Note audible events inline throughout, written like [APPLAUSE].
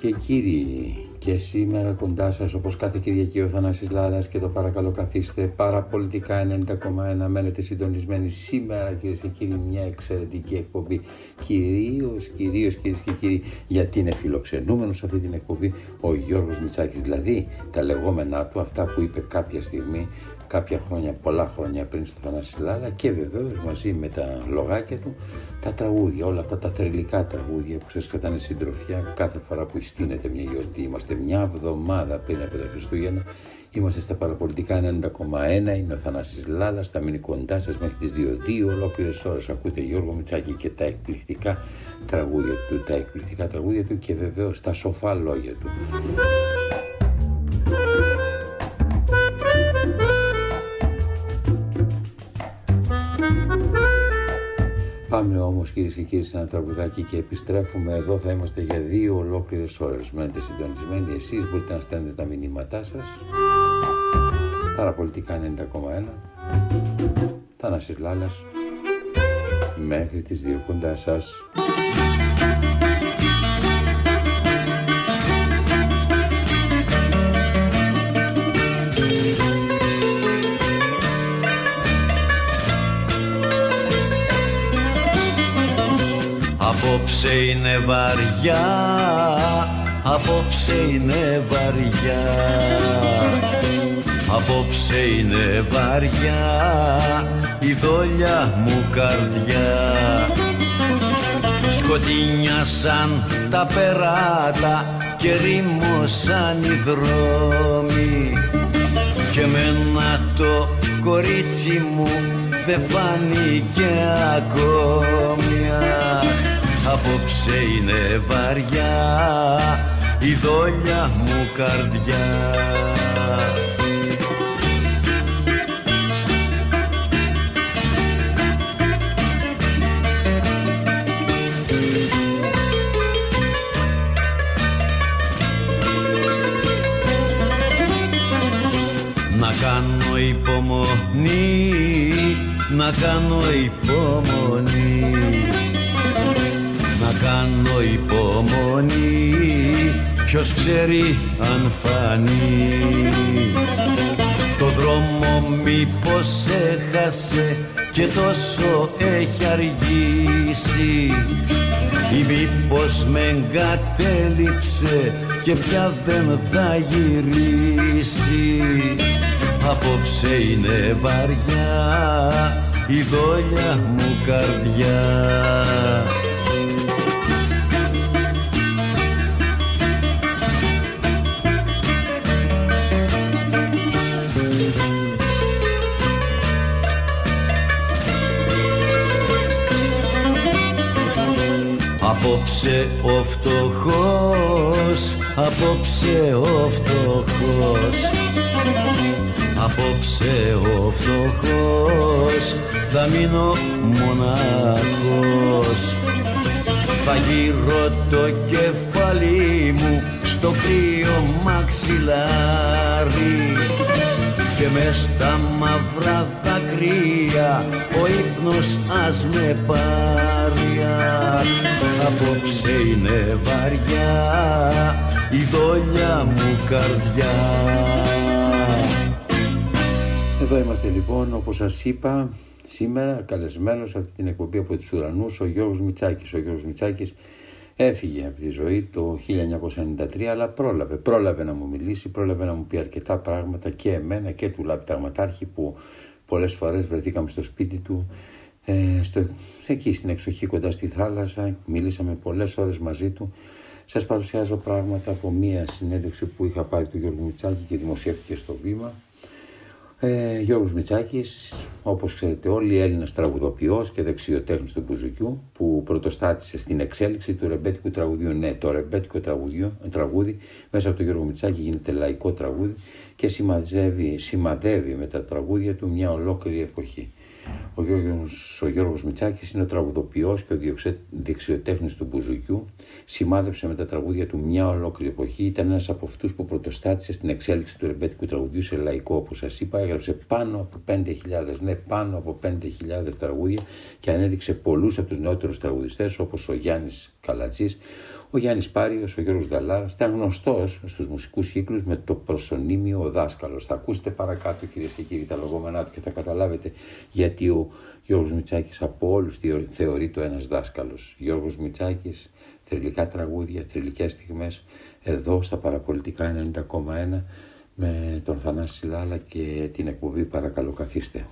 Κυρίες και κύριοι, και σήμερα κοντά σας όπως κάθε Κυριακή ο Θανάσης Λάρας και το παρακαλώ καθίστε παραπολιτικά 90,1 μένετε συντονισμένοι σήμερα κυρίες και κύριοι μια εξαιρετική εκπομπή. Κυρίως, κυρίως κυρίες και κύριοι γιατί είναι φιλοξενούμενος σε αυτή την εκπομπή ο Γιώργος Μητσάκης. Δηλαδή τα λεγόμενά του αυτά που είπε κάποια στιγμή κάποια χρόνια, πολλά χρόνια πριν στο Θανάση Λάλα και βεβαίως μαζί με τα λογάκια του τα τραγούδια, όλα αυτά τα θρελικά τραγούδια που σας κρατάνε συντροφιά κάθε φορά που στείνεται μια γιορτή. Είμαστε μια εβδομάδα πριν από τα Χριστούγεννα, είμαστε στα παραπολιτικά 90,1, είναι ο Θανάσης Λάλας, θα μείνει κοντά σας μέχρι τις 2-2 ολόκληρες ώρες. Ακούτε Γιώργο Μητσάκη και τα εκπληκτικά τραγούδια του, τα εκπληκτικά τραγούδια του και βεβαίως τα σοφά λόγια του. Πάμε όμως κυρίες και κύριοι σε ένα τραγουδάκι και επιστρέφουμε εδώ. Θα είμαστε για δύο ολόκληρες ώρες. Μένετε συντονισμένοι. Εσείς μπορείτε να στέλνετε τα μηνύματά σας. Παραπολιτικά 90,1. Θανάσης Λάλας. Μέχρι τις δύο κοντά σας. Απόψε είναι βαριά, απόψε είναι βαριά. Απόψε είναι βαριά η δόλια μου καρδιά. Σκοτεινιάσαν τα περάτα και ρίμωσαν οι δρόμοι. Και μένα το κορίτσι μου δεν φάνηκε ακόμη Απόψε είναι βαριά η δόλια μου καρδιά. Να κάνω υπομονή, να κάνω υπομονή. να κάνω υπομονή. Ποιος ξέρει αν φανεί. Το δρόμο μήπως έχασε και τόσο έχει αργήσει. Ή μήπως με εγκατέλειψε και πια δεν θα γυρίσει. Απόψε είναι βαριά η δόλια μου καρδιά Απόψε ο φτωχός, απόψε ο φτωχός. Απόψε ο φτωχός θα μείνω μοναχός. Θα γύρω το κεφάλι μου στο κρύο μαξιλάρι και μες στα μαύρα δακρύα ο ύπνος ας με πάρει Απόψε είναι βαριά η δόλια μου καρδιά Εδώ είμαστε λοιπόν όπως σας είπα σήμερα καλεσμένος σε αυτή την εκπομπή από τους ουρανούς ο Γιώργος Μητσάκης. Ο Γιώργος Μητσάκης Έφυγε από τη ζωή το 1993, αλλά πρόλαβε. Πρόλαβε να μου μιλήσει, πρόλαβε να μου πει αρκετά πράγματα και εμένα και του Λαπιταγματάρχη που πολλές φορές βρεθήκαμε στο σπίτι του, ε, στο, εκεί στην εξοχή κοντά στη θάλασσα, μίλησαμε πολλές ώρες μαζί του. Σας παρουσιάζω πράγματα από μία συνέντευξη που είχα πάρει του Γιώργου Μητσάκη και δημοσιεύτηκε στο βήμα. Ε, Γιώργος Μητσάκης, όπως ξέρετε όλοι, Έλληνας τραγουδοποιός και δεξιοτέχνης του Μπουζουκιού που πρωτοστάτησε στην εξέλιξη του ρεμπέτικου τραγουδιού. Ναι, το ρεμπέτικο τραγουδί, τραγούδι μέσα από τον Γιώργο Μητσάκη γίνεται λαϊκό τραγούδι και σημαδεύει, σημαδεύει με τα τραγούδια του μια ολόκληρη εποχή. Ο Γιώργος, ο Γιώργος Μητσάκης είναι ο τραγουδοποιός και ο δεξιοτέχνης του Μπουζουκιού. Σημάδεψε με τα τραγούδια του μια ολόκληρη εποχή. Ήταν ένας από αυτούς που πρωτοστάτησε στην εξέλιξη του ρεμπέτικου τραγουδιού σε λαϊκό, όπως σας είπα. Έγραψε πάνω από 5.000, ναι, πάνω από 5.000 τραγούδια και ανέδειξε πολλούς από τους νεότερους τραγουδιστές, όπως ο Γιάννης Καλατζής, Ο Γιάννης Πάριος, ο Γιώργος Δαλάρας ήταν γνωστός στους μουσικούς κύκλους με το προσωνύμιο ο δάσκαλος. Θα ακούσετε παρακάτω κυρίες και κύριοι τα λογόμενά του και θα καταλάβετε γιατί ο Γιώργος Μητσάκης από όλους θεωρείται ένας δάσκαλος. Γιώργος Μητσάκης, θρηλυκά τραγούδια, θρηλυκές στιγμές, εδώ στα παραπολιτικά 90,1 με τον Θανάση Σιλάλα και την εκπομπή παρακαλώ καθίστε.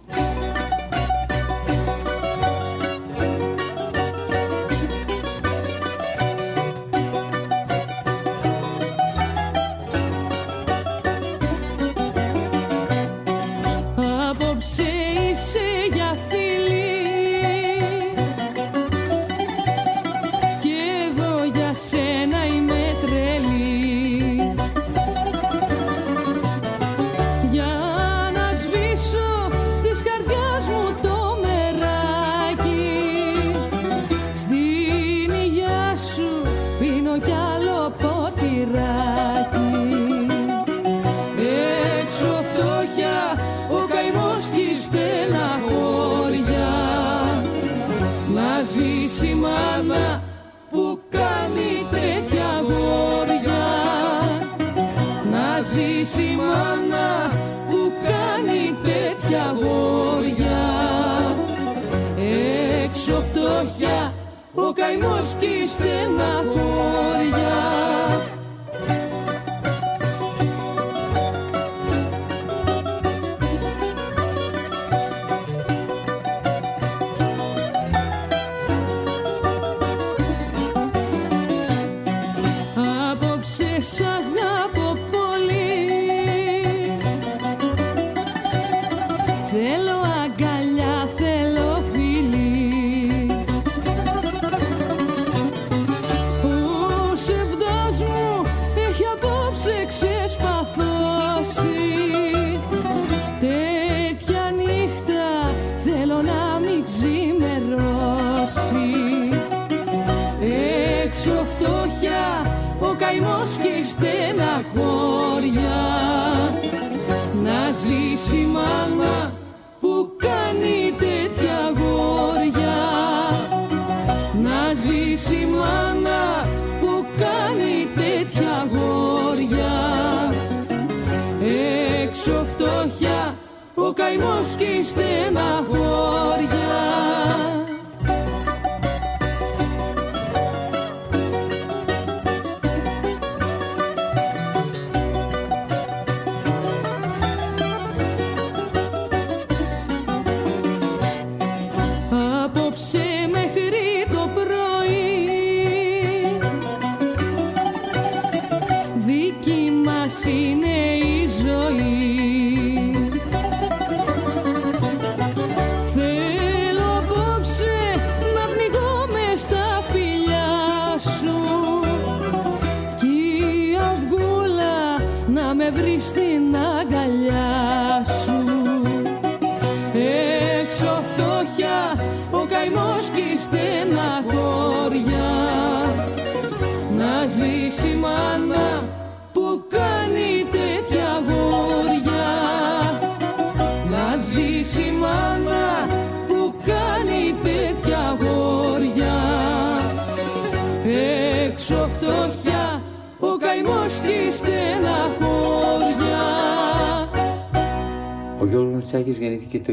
Γιώργος Μητσάκης γεννήθηκε το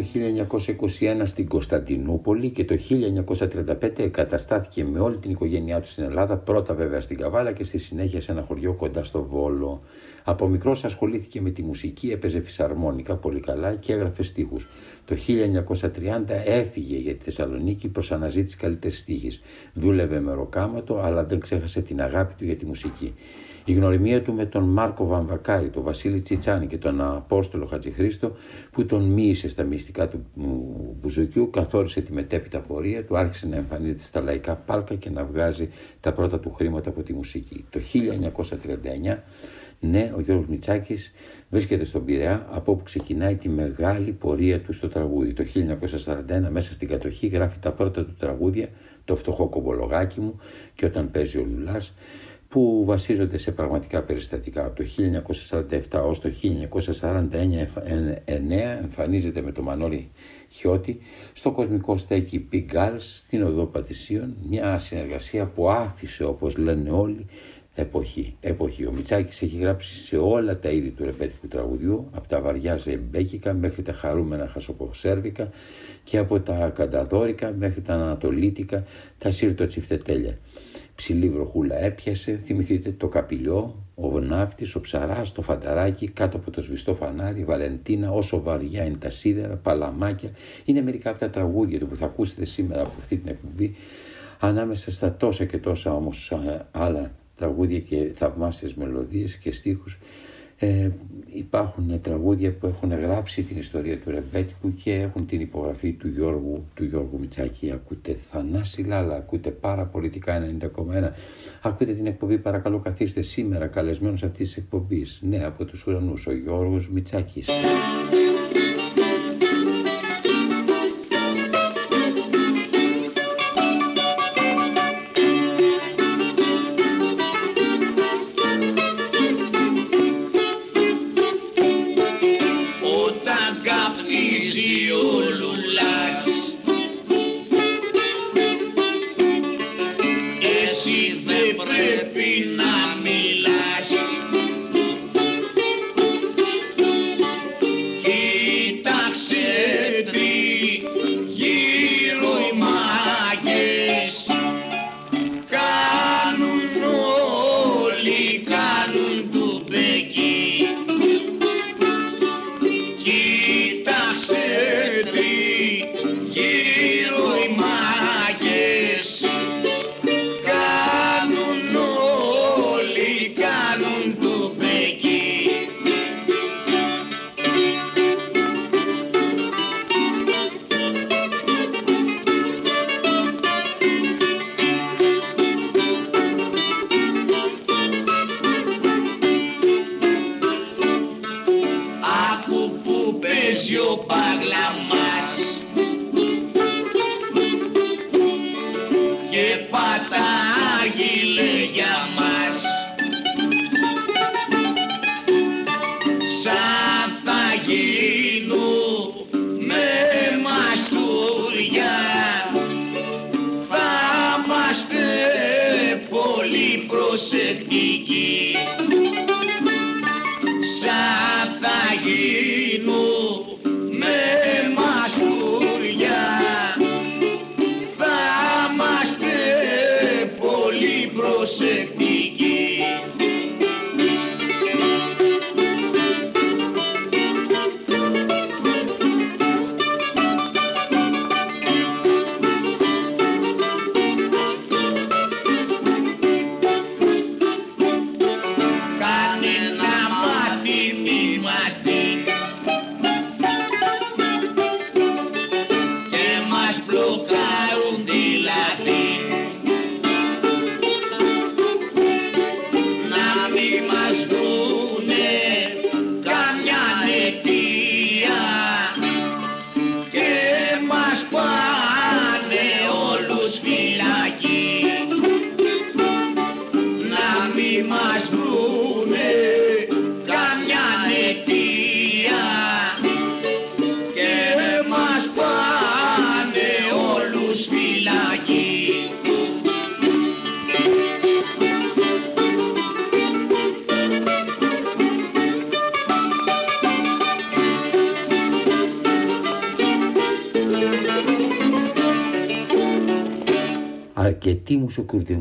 1921 στην Κωνσταντινούπολη και το 1935 εγκαταστάθηκε με όλη την οικογένειά του στην Ελλάδα, πρώτα βέβαια στην Καβάλα και στη συνέχεια σε ένα χωριό κοντά στο Βόλο. Από μικρός ασχολήθηκε με τη μουσική, έπαιζε φυσαρμόνικα πολύ καλά και έγραφε στίχους. Το 1930 έφυγε για τη Θεσσαλονίκη προς αναζήτηση καλύτερης στίχης. Δούλευε με ροκάματο αλλά δεν ξέχασε την αγάπη του για τη μουσική. Η γνωριμία του με τον Μάρκο Βαμβακάρη, τον Βασίλη Τσιτσάνη και τον Απόστολο Χατζηχρήστο που τον μοίησε στα μυστικά του μπουζουκιού, καθόρισε τη μετέπειτα πορεία του, άρχισε να εμφανίζεται στα λαϊκά πάλκα και να βγάζει τα πρώτα του χρήματα από τη μουσική. Το 1939 ναι, ο Γιώργος Μητσάκης βρίσκεται στον Πειραιά από όπου ξεκινάει τη μεγάλη πορεία του στο τραγούδι. Το 1941 μέσα στην κατοχή γράφει τα πρώτα του τραγούδια, το φτωχό κομπολογάκι μου και όταν παίζει ο Λουλάς που βασίζονται σε πραγματικά περιστατικά. Από το 1947 ως το 1949 εμφανίζεται με το Μανώλη Χιώτη στο κοσμικό στέκι Πιγκάλς στην Οδό Πατησίων μια συνεργασία που άφησε όπως λένε όλοι εποχή. εποχή. Ο Μιτσάκης έχει γράψει σε όλα τα είδη του ρεπέτικου τραγουδιού από τα βαριά ζεμπέκικα μέχρι τα χαρούμενα χασοποσέρβικα και από τα κανταδόρικα μέχρι τα ανατολίτικα τα σύρτο τσιφτετέλια. Ψηλή βροχούλα έπιασε, θυμηθείτε το καπηλιό, ο γνάφτης, ο ψαράς, το φανταράκι, κάτω από το σβηστό φανάρι, Βαλεντίνα, όσο βαριά είναι τα σίδερα, παλαμάκια. Είναι μερικά από τα τραγούδια του που θα ακούσετε σήμερα από αυτή την εκπομπή. Ανάμεσα στα τόσα και τόσα όμως άλλα τραγούδια και θαυμάσιες μελωδίες και στίχους ε, υπάρχουν τραγούδια που έχουν γράψει την ιστορία του Ρεμπέτικου και έχουν την υπογραφή του Γιώργου, του Γιώργου Μητσάκη. Ακούτε Θανάση Λάλα, ακούτε πάρα πολιτικά 90,1. Ακούτε την εκπομπή παρακαλώ καθίστε σήμερα καλεσμένος αυτής της εκπομπής. Ναι, από τους ουρανούς, ο Γιώργος Μητσάκης.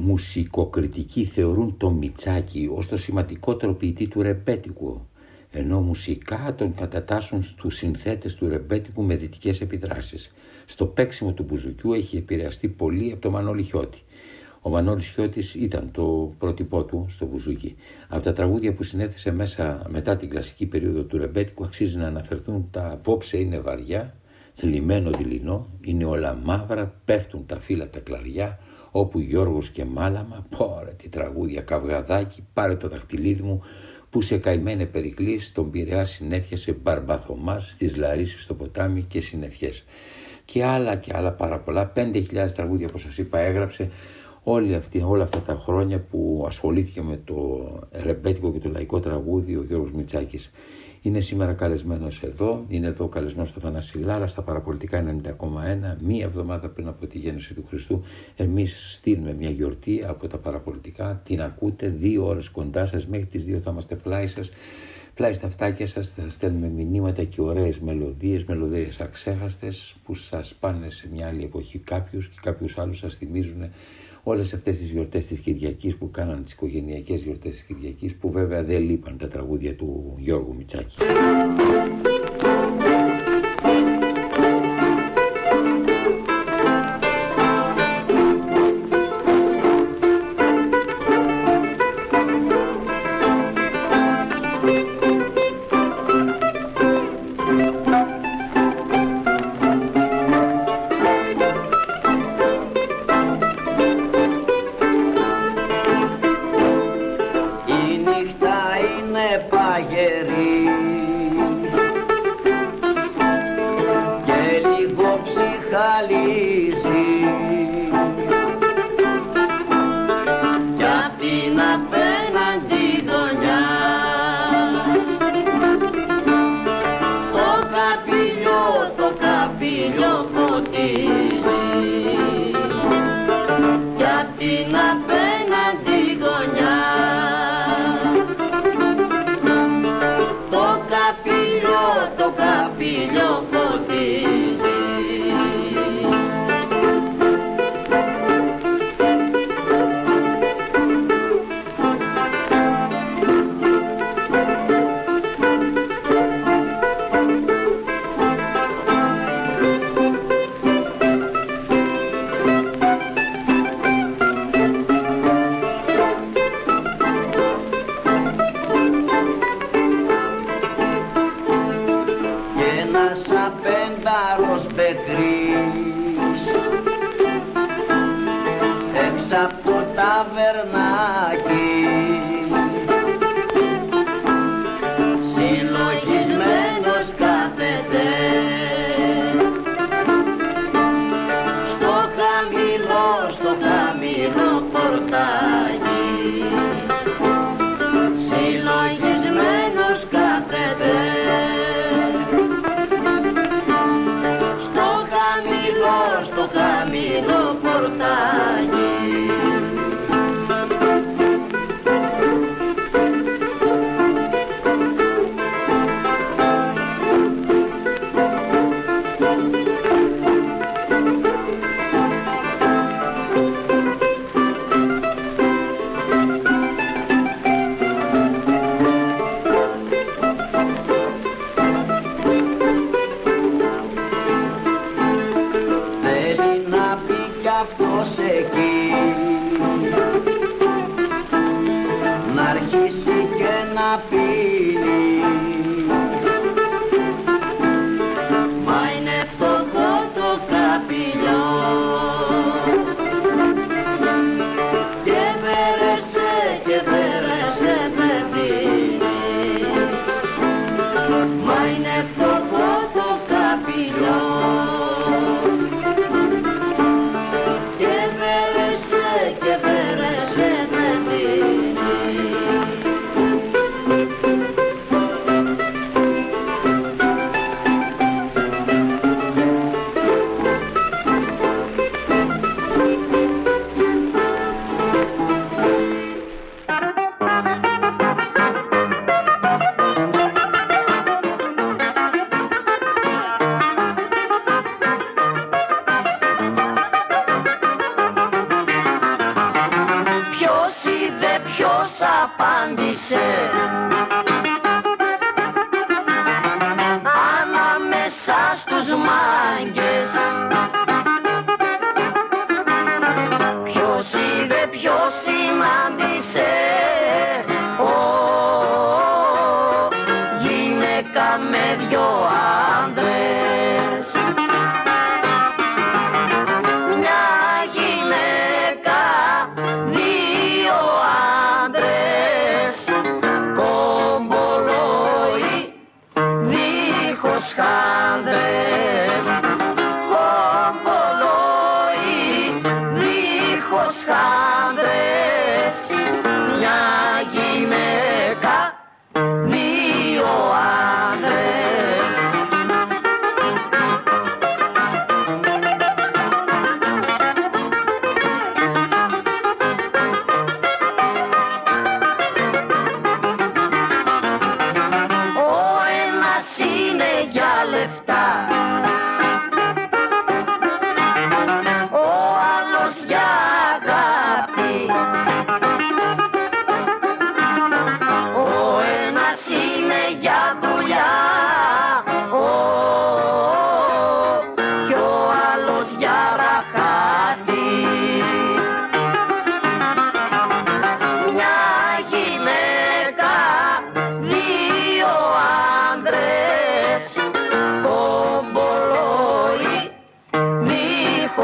Μουσικοκριτικοί θεωρούν το Μιτσάκι ως το σημαντικότερο ποιητή του ρεμπέτικου, ενώ μουσικά τον κατατάσσουν στους συνθέτες του ρεμπέτικου με δυτικές επιδράσεις. Στο παίξιμο του μπουζουκιού έχει επηρεαστεί πολύ από τον Μανώλη Χιώτη. Ο Μανώλης Χιώτης ήταν το πρότυπό του στο μπουζούκι. Από τα τραγούδια που συνέθεσε μέσα μετά την κλασική περίοδο του ρεμπέτικου αξίζει να αναφερθούν τα «Απόψε είναι βαριά», «Θλιμμένο δειλινό», «Είναι όλα μαύρα», «Πέφτουν τα φύλλα τα κλαριά», όπου Γιώργος και Μάλαμα, πόρα τι τραγούδια, καυγαδάκι, πάρε το δαχτυλίδι μου, που σε καημένε περικλής τον Πειραιά συνέφιασε μπαρμπαθωμάς στις Λαρίσεις στο ποτάμι και συνεφιές. Και άλλα και άλλα πάρα πολλά, 5.000 τραγούδια όπως σας είπα έγραψε Όλη αυτή, όλα αυτά τα χρόνια που ασχολήθηκε με το ρεμπέτικο και το λαϊκό τραγούδι ο Γιώργος Μητσάκης. Είναι σήμερα καλεσμένος εδώ, είναι εδώ καλεσμένος στο Θανασιλάρα στα παραπολιτικά 90,1. Μία εβδομάδα πριν από τη γέννηση του Χριστού, εμείς στείλουμε μια γιορτή από τα παραπολιτικά. Την ακούτε δύο ώρες κοντά σας, μέχρι τις δύο θα είμαστε πλάι σας. Πλάι στα αυτάκια σας θα στέλνουμε μηνύματα και ωραίες μελωδίες, μελωδίες αξέχαστες που σας πάνε σε μια άλλη εποχή κάποιους και κάποιους άλλους σας θυμίζουν όλες αυτές τις γιορτές της Κυριακής που κάναν τις οικογενειακές γιορτές της Κυριακής που βέβαια δεν λείπαν τα τραγούδια του Γιώργου Μητσάκη.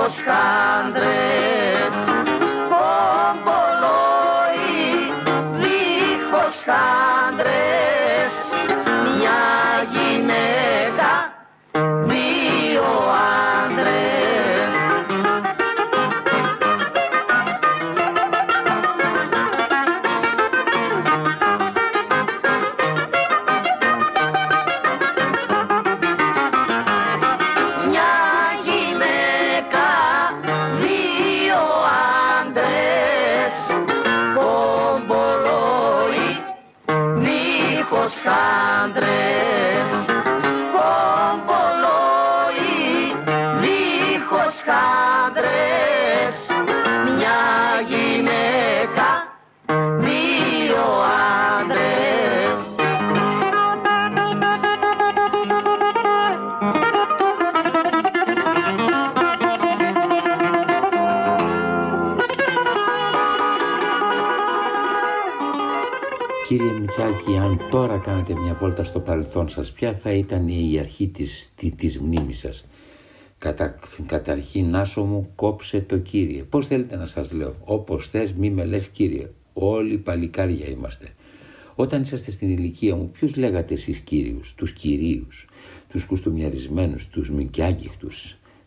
poskandry. Τώρα κάνετε μια βόλτα στο παρελθόν σας, ποια θα ήταν η αρχή της, της, της μνήμης σας; Κατα, καταρχήν Άσο μου κόψε το Κύριε. Πώς θέλετε να σας λέω, όπως θες μη με λες Κύριε. Όλοι παλικάρια είμαστε. Όταν είσαστε στην ηλικία μου, ποιους λέγατε εσείς Κύριους, τους Κυρίους, τους κουστομιαρισμένους, τους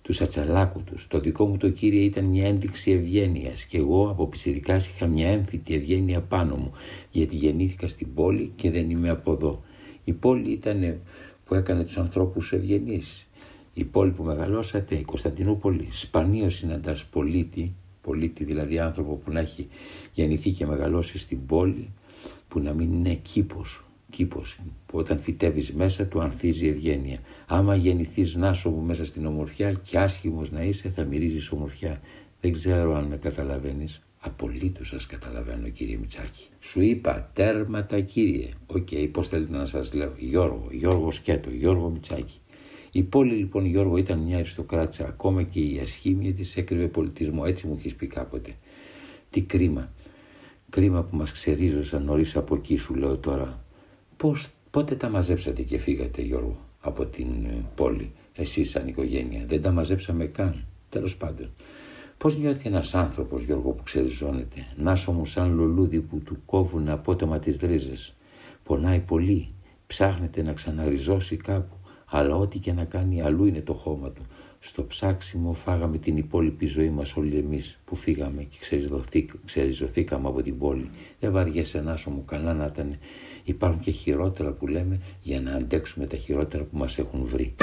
μικιάγκυχτους, τους ατσαλάκουτους. Το δικό μου το Κύριε ήταν μια ένδειξη ευγένειας και εγώ από πισιρικάς είχα μια έμφυτη ευγένεια πάνω μου γιατί γεννήθηκα στην πόλη και δεν είμαι από εδώ. Η πόλη ήταν που έκανε τους ανθρώπους ευγενείς. Η πόλη που μεγαλώσατε, η Κωνσταντινούπολη, σπανίως συναντάς πολίτη, πολίτη δηλαδή άνθρωπο που να έχει γεννηθεί και μεγαλώσει στην πόλη, που να μην είναι κήπος, κήπος που όταν φυτεύεις μέσα του ανθίζει ευγένεια. Άμα γεννηθείς νάσο μέσα στην ομορφιά και άσχημος να είσαι θα μυρίζεις ομορφιά. Δεν ξέρω αν με καταλαβαίνεις. Απολύτως σας καταλαβαίνω κύριε Μητσάκη. Σου είπα τέρματα κύριε. OK, okay, πώς θέλετε να σας λέω. Γιώργο, Γιώργο Σκέτο, Γιώργο Μητσάκη. Η πόλη λοιπόν Γιώργο ήταν μια αριστοκράτισσα. Ακόμα και η ασχήμια της έκρυβε πολιτισμό. Έτσι μου έχεις πει κάποτε. Τι κρίμα. Κρίμα που μας ξερίζωσαν νωρίς από εκεί σου λέω τώρα. Πώς, πότε τα μαζέψατε και φύγατε Γιώργο από την ε, πόλη. Εσείς σαν οικογένεια; Δεν τα μαζέψαμε καν. Τέλος πάντων. Πώς νιώθει ένας άνθρωπος, Γιώργο, που ξεριζώνεται, νάσο μου σαν λουλούδι που του κόβουν απότομα τις ρίζες. Πονάει πολύ, ψάχνεται να ξαναριζώσει κάπου, αλλά ό,τι και να κάνει αλλού είναι το χώμα του. Στο ψάξιμο φάγαμε την υπόλοιπη ζωή μας όλοι εμείς που φύγαμε και ξεριζωθήκαμε από την πόλη. Δεν βαριέσαι Νάσο μου, καλά να ήταν. Υπάρχουν και χειρότερα που λέμε για να αντέξουμε τα χειρότερα που μας έχουν βρει.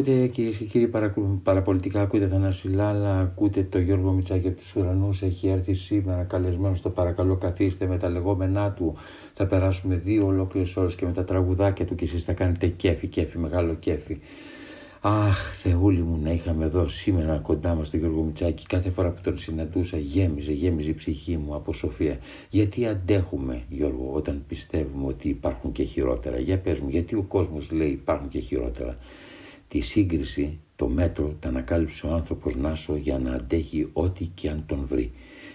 Ακούτε κυρίες και κύριοι παραπολιτικά, ακούτε Θανάση Λάλα, ακούτε το Γιώργο Μητσάκη από τους ουρανούς. Έχει έρθει σήμερα καλεσμένος στο παρακαλώ καθίστε με τα λεγόμενά του. Θα περάσουμε δύο ολόκληρες ώρες και με τα τραγουδάκια του και εσείς θα κάνετε κέφι, κέφι, μεγάλο κέφι. Αχ, Θεούλη μου, να είχαμε εδώ σήμερα κοντά μας τον Γιώργο Μητσάκη. Κάθε φορά που τον συναντούσα, γέμιζε, γέμιζε η ψυχή μου από σοφία. Γιατί αντέχουμε, Γιώργο, όταν πιστεύουμε ότι υπάρχουν και χειρότερα; Για πες μου, γιατί ο κόσμος λέει υπάρχουν και χειρότερα; Τη σύγκριση, το μέτρο, τα ανακάλυψε ο άνθρωπος Νάσο για να αντέχει ό,τι και αν τον βρει.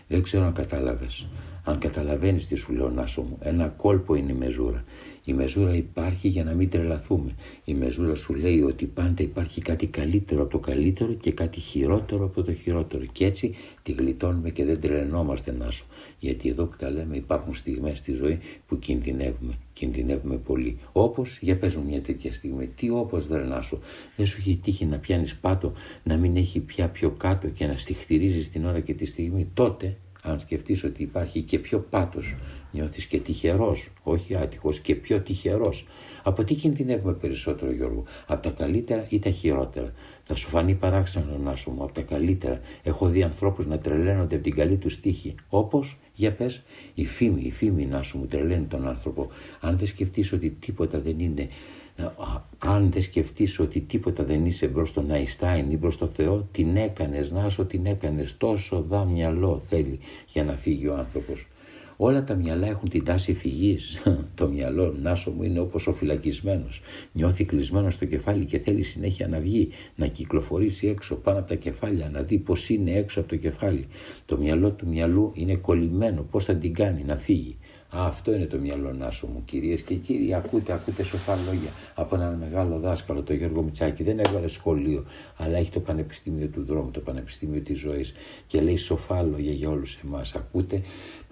Δεν ξέρω αν κατάλαβες. Αν καταλαβαίνεις τι σου λέω, Νάσο μου, ένα κόλπο είναι η μεζούρα. Η μεζούρα υπάρχει για να μην τρελαθούμε. Η μεζούρα σου λέει ότι πάντα υπάρχει κάτι καλύτερο από το καλύτερο και κάτι χειρότερο από το χειρότερο. Και έτσι τη γλιτώνουμε και δεν τρελαινόμαστε να σου. Γιατί εδώ που τα λέμε υπάρχουν στιγμές στη ζωή που κινδυνεύουμε. Κινδυνεύουμε πολύ. Όπως για πες μια τέτοια στιγμή. Τι όπως δεν σου. Δεν σου έχει τύχει να πιάνεις πάτο, να μην έχει πια πιο κάτω και να στιχτηρίζει την ώρα και τη στιγμή. Τότε αν σκεφτείς ότι υπάρχει και πιο πάτος νιώθεις και τυχερός, όχι άτυχος και πιο τυχερός. Από τι κινδυνεύουμε περισσότερο Γιώργο, από τα καλύτερα ή τα χειρότερα; Θα σου φανεί παράξενο να σου μου, από τα καλύτερα. Έχω δει ανθρώπους να τρελαίνονται από την καλή τους τύχη. Όπως, για πες, η φήμη, η φήμη να σου μου τρελαίνει τον άνθρωπο. Αν δεν σκεφτείς ότι τίποτα δεν είναι αν δεν σκεφτείς ότι τίποτα δεν είσαι μπρος στον Αϊστάιν ή μπρος στο Θεό, την έκανες, να σου την έκανες, τόσο δα μυαλό θέλει για να φύγει ο άνθρωπος. Όλα τα μυαλά έχουν την τάση φυγής. [LAUGHS] το μυαλό, Νάσο μου, είναι όπως ο φυλακισμένος. Νιώθει κλεισμένο στο κεφάλι και θέλει συνέχεια να βγει, να κυκλοφορήσει έξω πάνω από τα κεφάλια, να δει πώς είναι έξω από το κεφάλι. Το μυαλό του μυαλού είναι κολλημένο. Πώς θα την κάνει να φύγει. αυτό είναι το μυαλό Νάσο μου, κυρίες και κύριοι. Ακούτε, ακούτε σοφά λόγια από έναν μεγάλο δάσκαλο, τον Γιώργο Μιτσάκη. Δεν έβαλε σχολείο, αλλά έχει το Πανεπιστήμιο του Δρόμου, το Πανεπιστήμιο της Ζωής και λέει σοφά λόγια για όλους εμάς. Ακούτε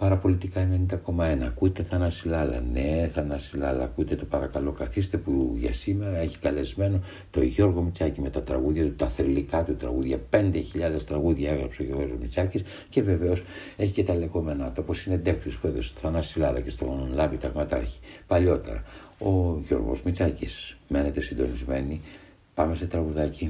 Παραπολιτικά 90,1. Ακούτε Θανάση Λάλα. Ναι, Θανάση Λάλα. Ακούτε το παρακαλώ καθίστε που για σήμερα έχει καλεσμένο το Γιώργο Μητσάκη με τα τραγούδια του, τα θρηλυκά του τραγούδια. 5.000 τραγούδια έγραψε ο Γιώργος Μητσάκης και βεβαίως έχει και τα λεγόμενά του όπως συνεντεύξει που έδωσε στο Θανάση Λάλα και στον Λάμπη Ταγματάρχη παλιότερα. Ο Γιώργος Μητσάκης. Μένετε συντονισμένοι. Πάμε σε τραγουδάκι.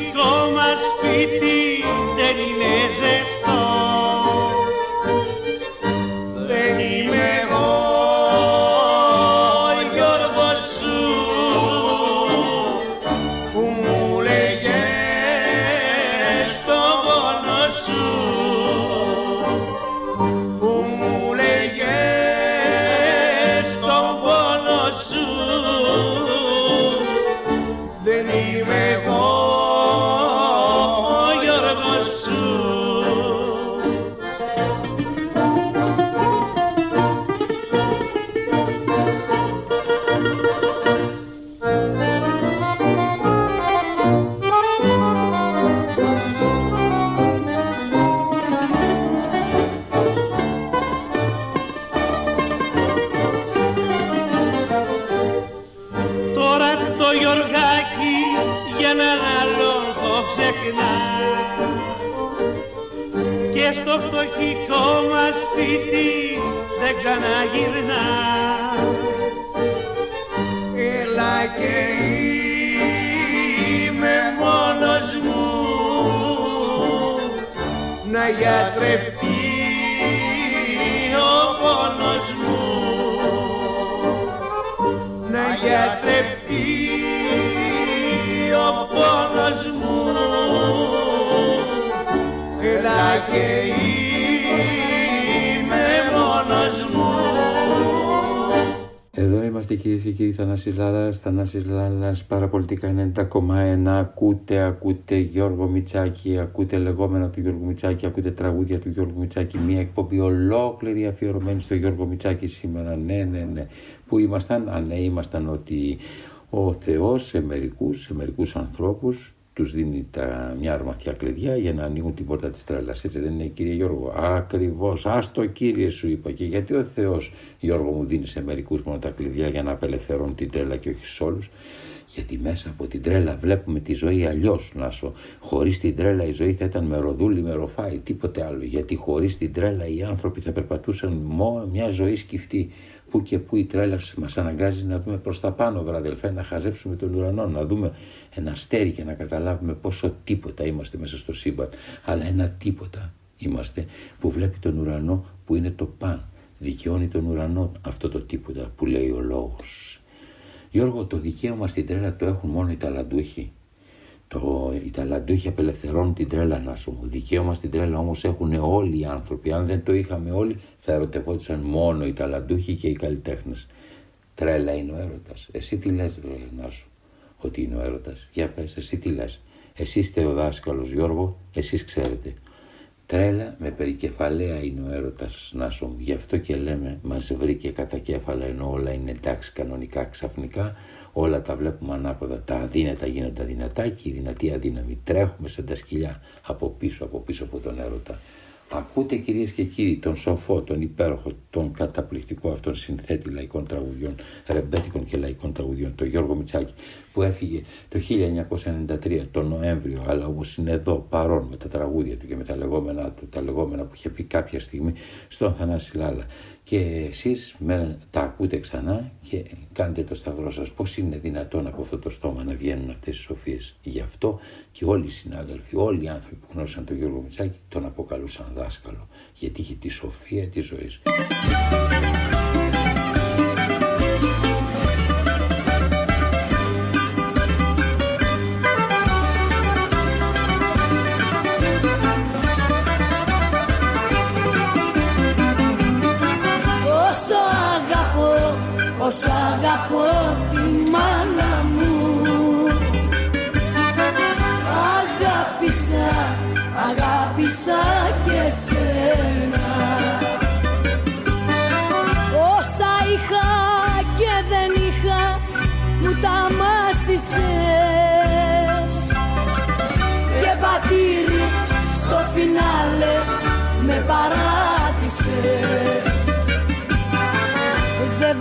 oh να γιατρευτεί ο πόνος μου. Να γιατρευτεί ο πόνος μου. Έλα και είμαι μόνος μου. Εδώ είμαστε κυρίες και κύριοι Θανάσης Λάλας, Θανάσης Λάλας, παραπολιτικά 90,1, ακούτε, ακούτε Γιώργο Μιτσάκη, ακούτε λεγόμενα του Γιώργου Μιτσάκη, ακούτε τραγούδια του Γιώργου Μιτσάκη, μια εκπομπή ολόκληρη αφιερωμένη στο Γιώργο Μιτσάκη σήμερα, ναι, ναι, ναι. Που ήμασταν, α ναι, ήμασταν ότι ο Θεός σε μερικούς, σε μερικούς ανθρώπους τους δίνει τα, μια αρμαθιά κλειδιά για να ανοίγουν την πόρτα της τρέλας. Έτσι δεν είναι κύριε Γιώργο; Ακριβώς. Άστο κύριε σου είπα. Και γιατί ο Θεός Γιώργο μου δίνει σε μερικούς μόνο τα κλειδιά για να απελευθερώνουν την τρέλα και όχι σε όλους; Γιατί μέσα από την τρέλα βλέπουμε τη ζωή αλλιώς. Να σου, χωρίς την τρέλα η ζωή θα ήταν με ροδούλη, με ροφάι, τίποτε άλλο. Γιατί χωρίς την τρέλα οι άνθρωποι θα περπατούσαν μόνο μια ζωή σκυφτή. Πού και πού η τρέλα μας αναγκάζει να δούμε προς τα πάνω, βραδελφέ, να χαζέψουμε τον ουρανό, να δούμε ένα αστέρι και να καταλάβουμε πόσο τίποτα είμαστε μέσα στο σύμπαν. Αλλά ένα τίποτα είμαστε που βλέπει τον ουρανό που είναι το παν. Δικαιώνει τον ουρανό αυτό το τίποτα που λέει ο λόγος. Γιώργο, το δικαίωμα στην τρέλα το έχουν μόνο οι ταλαντούχοι. Το, οι ταλαντούχοι απελευθερώνουν την τρέλα να σου. Δικαίωμα στην τρέλα όμως έχουν όλοι οι άνθρωποι. Αν δεν το είχαμε όλοι θα ερωτευόντουσαν μόνο οι ταλαντούχοι και οι καλλιτέχνες. Τρέλα είναι ο έρωτας. Εσύ τι λες δηλαδή να σου ότι είναι ο έρωτας; Για πες, εσύ τι λες; Εσύ είστε ο δάσκαλος Γιώργο, εσείς ξέρετε. Τρέλα με περικεφαλαία είναι ο έρωτας να σου. Γι' αυτό και λέμε μας βρήκε κατά κέφαλα ενώ όλα είναι εντάξει κανονικά ξαφνικά. Όλα τα βλέπουμε ανάποδα. Τα αδύνατα γίνονται δυνατά και οι δυνατοί αδύναμοι. Τρέχουμε σαν τα σκυλιά από πίσω, από πίσω από τον έρωτα. Ακούτε κυρίες και κύριοι τον σοφό, τον υπέροχο, τον καταπληκτικό αυτόν συνθέτη λαϊκών τραγουδιών, ρεμπέτικων και λαϊκών τραγουδιών, τον Γιώργο Μιτσάκη, που έφυγε το 1993, τον Νοέμβριο, αλλά όμως είναι εδώ παρόν με τα τραγούδια του και με τα λεγόμενά του, τα λεγόμενα που είχε πει κάποια στιγμή στον Θανάση Λάλα. Και εσείς με, τα ακούτε ξανά και κάνετε το σταυρό σας. Πώς είναι δυνατόν από αυτό το στόμα να βγαίνουν αυτές οι σοφίες; Γι' αυτό και όλοι οι συνάδελφοι, όλοι οι άνθρωποι που γνώρισαν τον Γιώργο Μιτσάκη τον αποκαλούσαν δάσκαλο. Γιατί είχε τη σοφία της ζωής.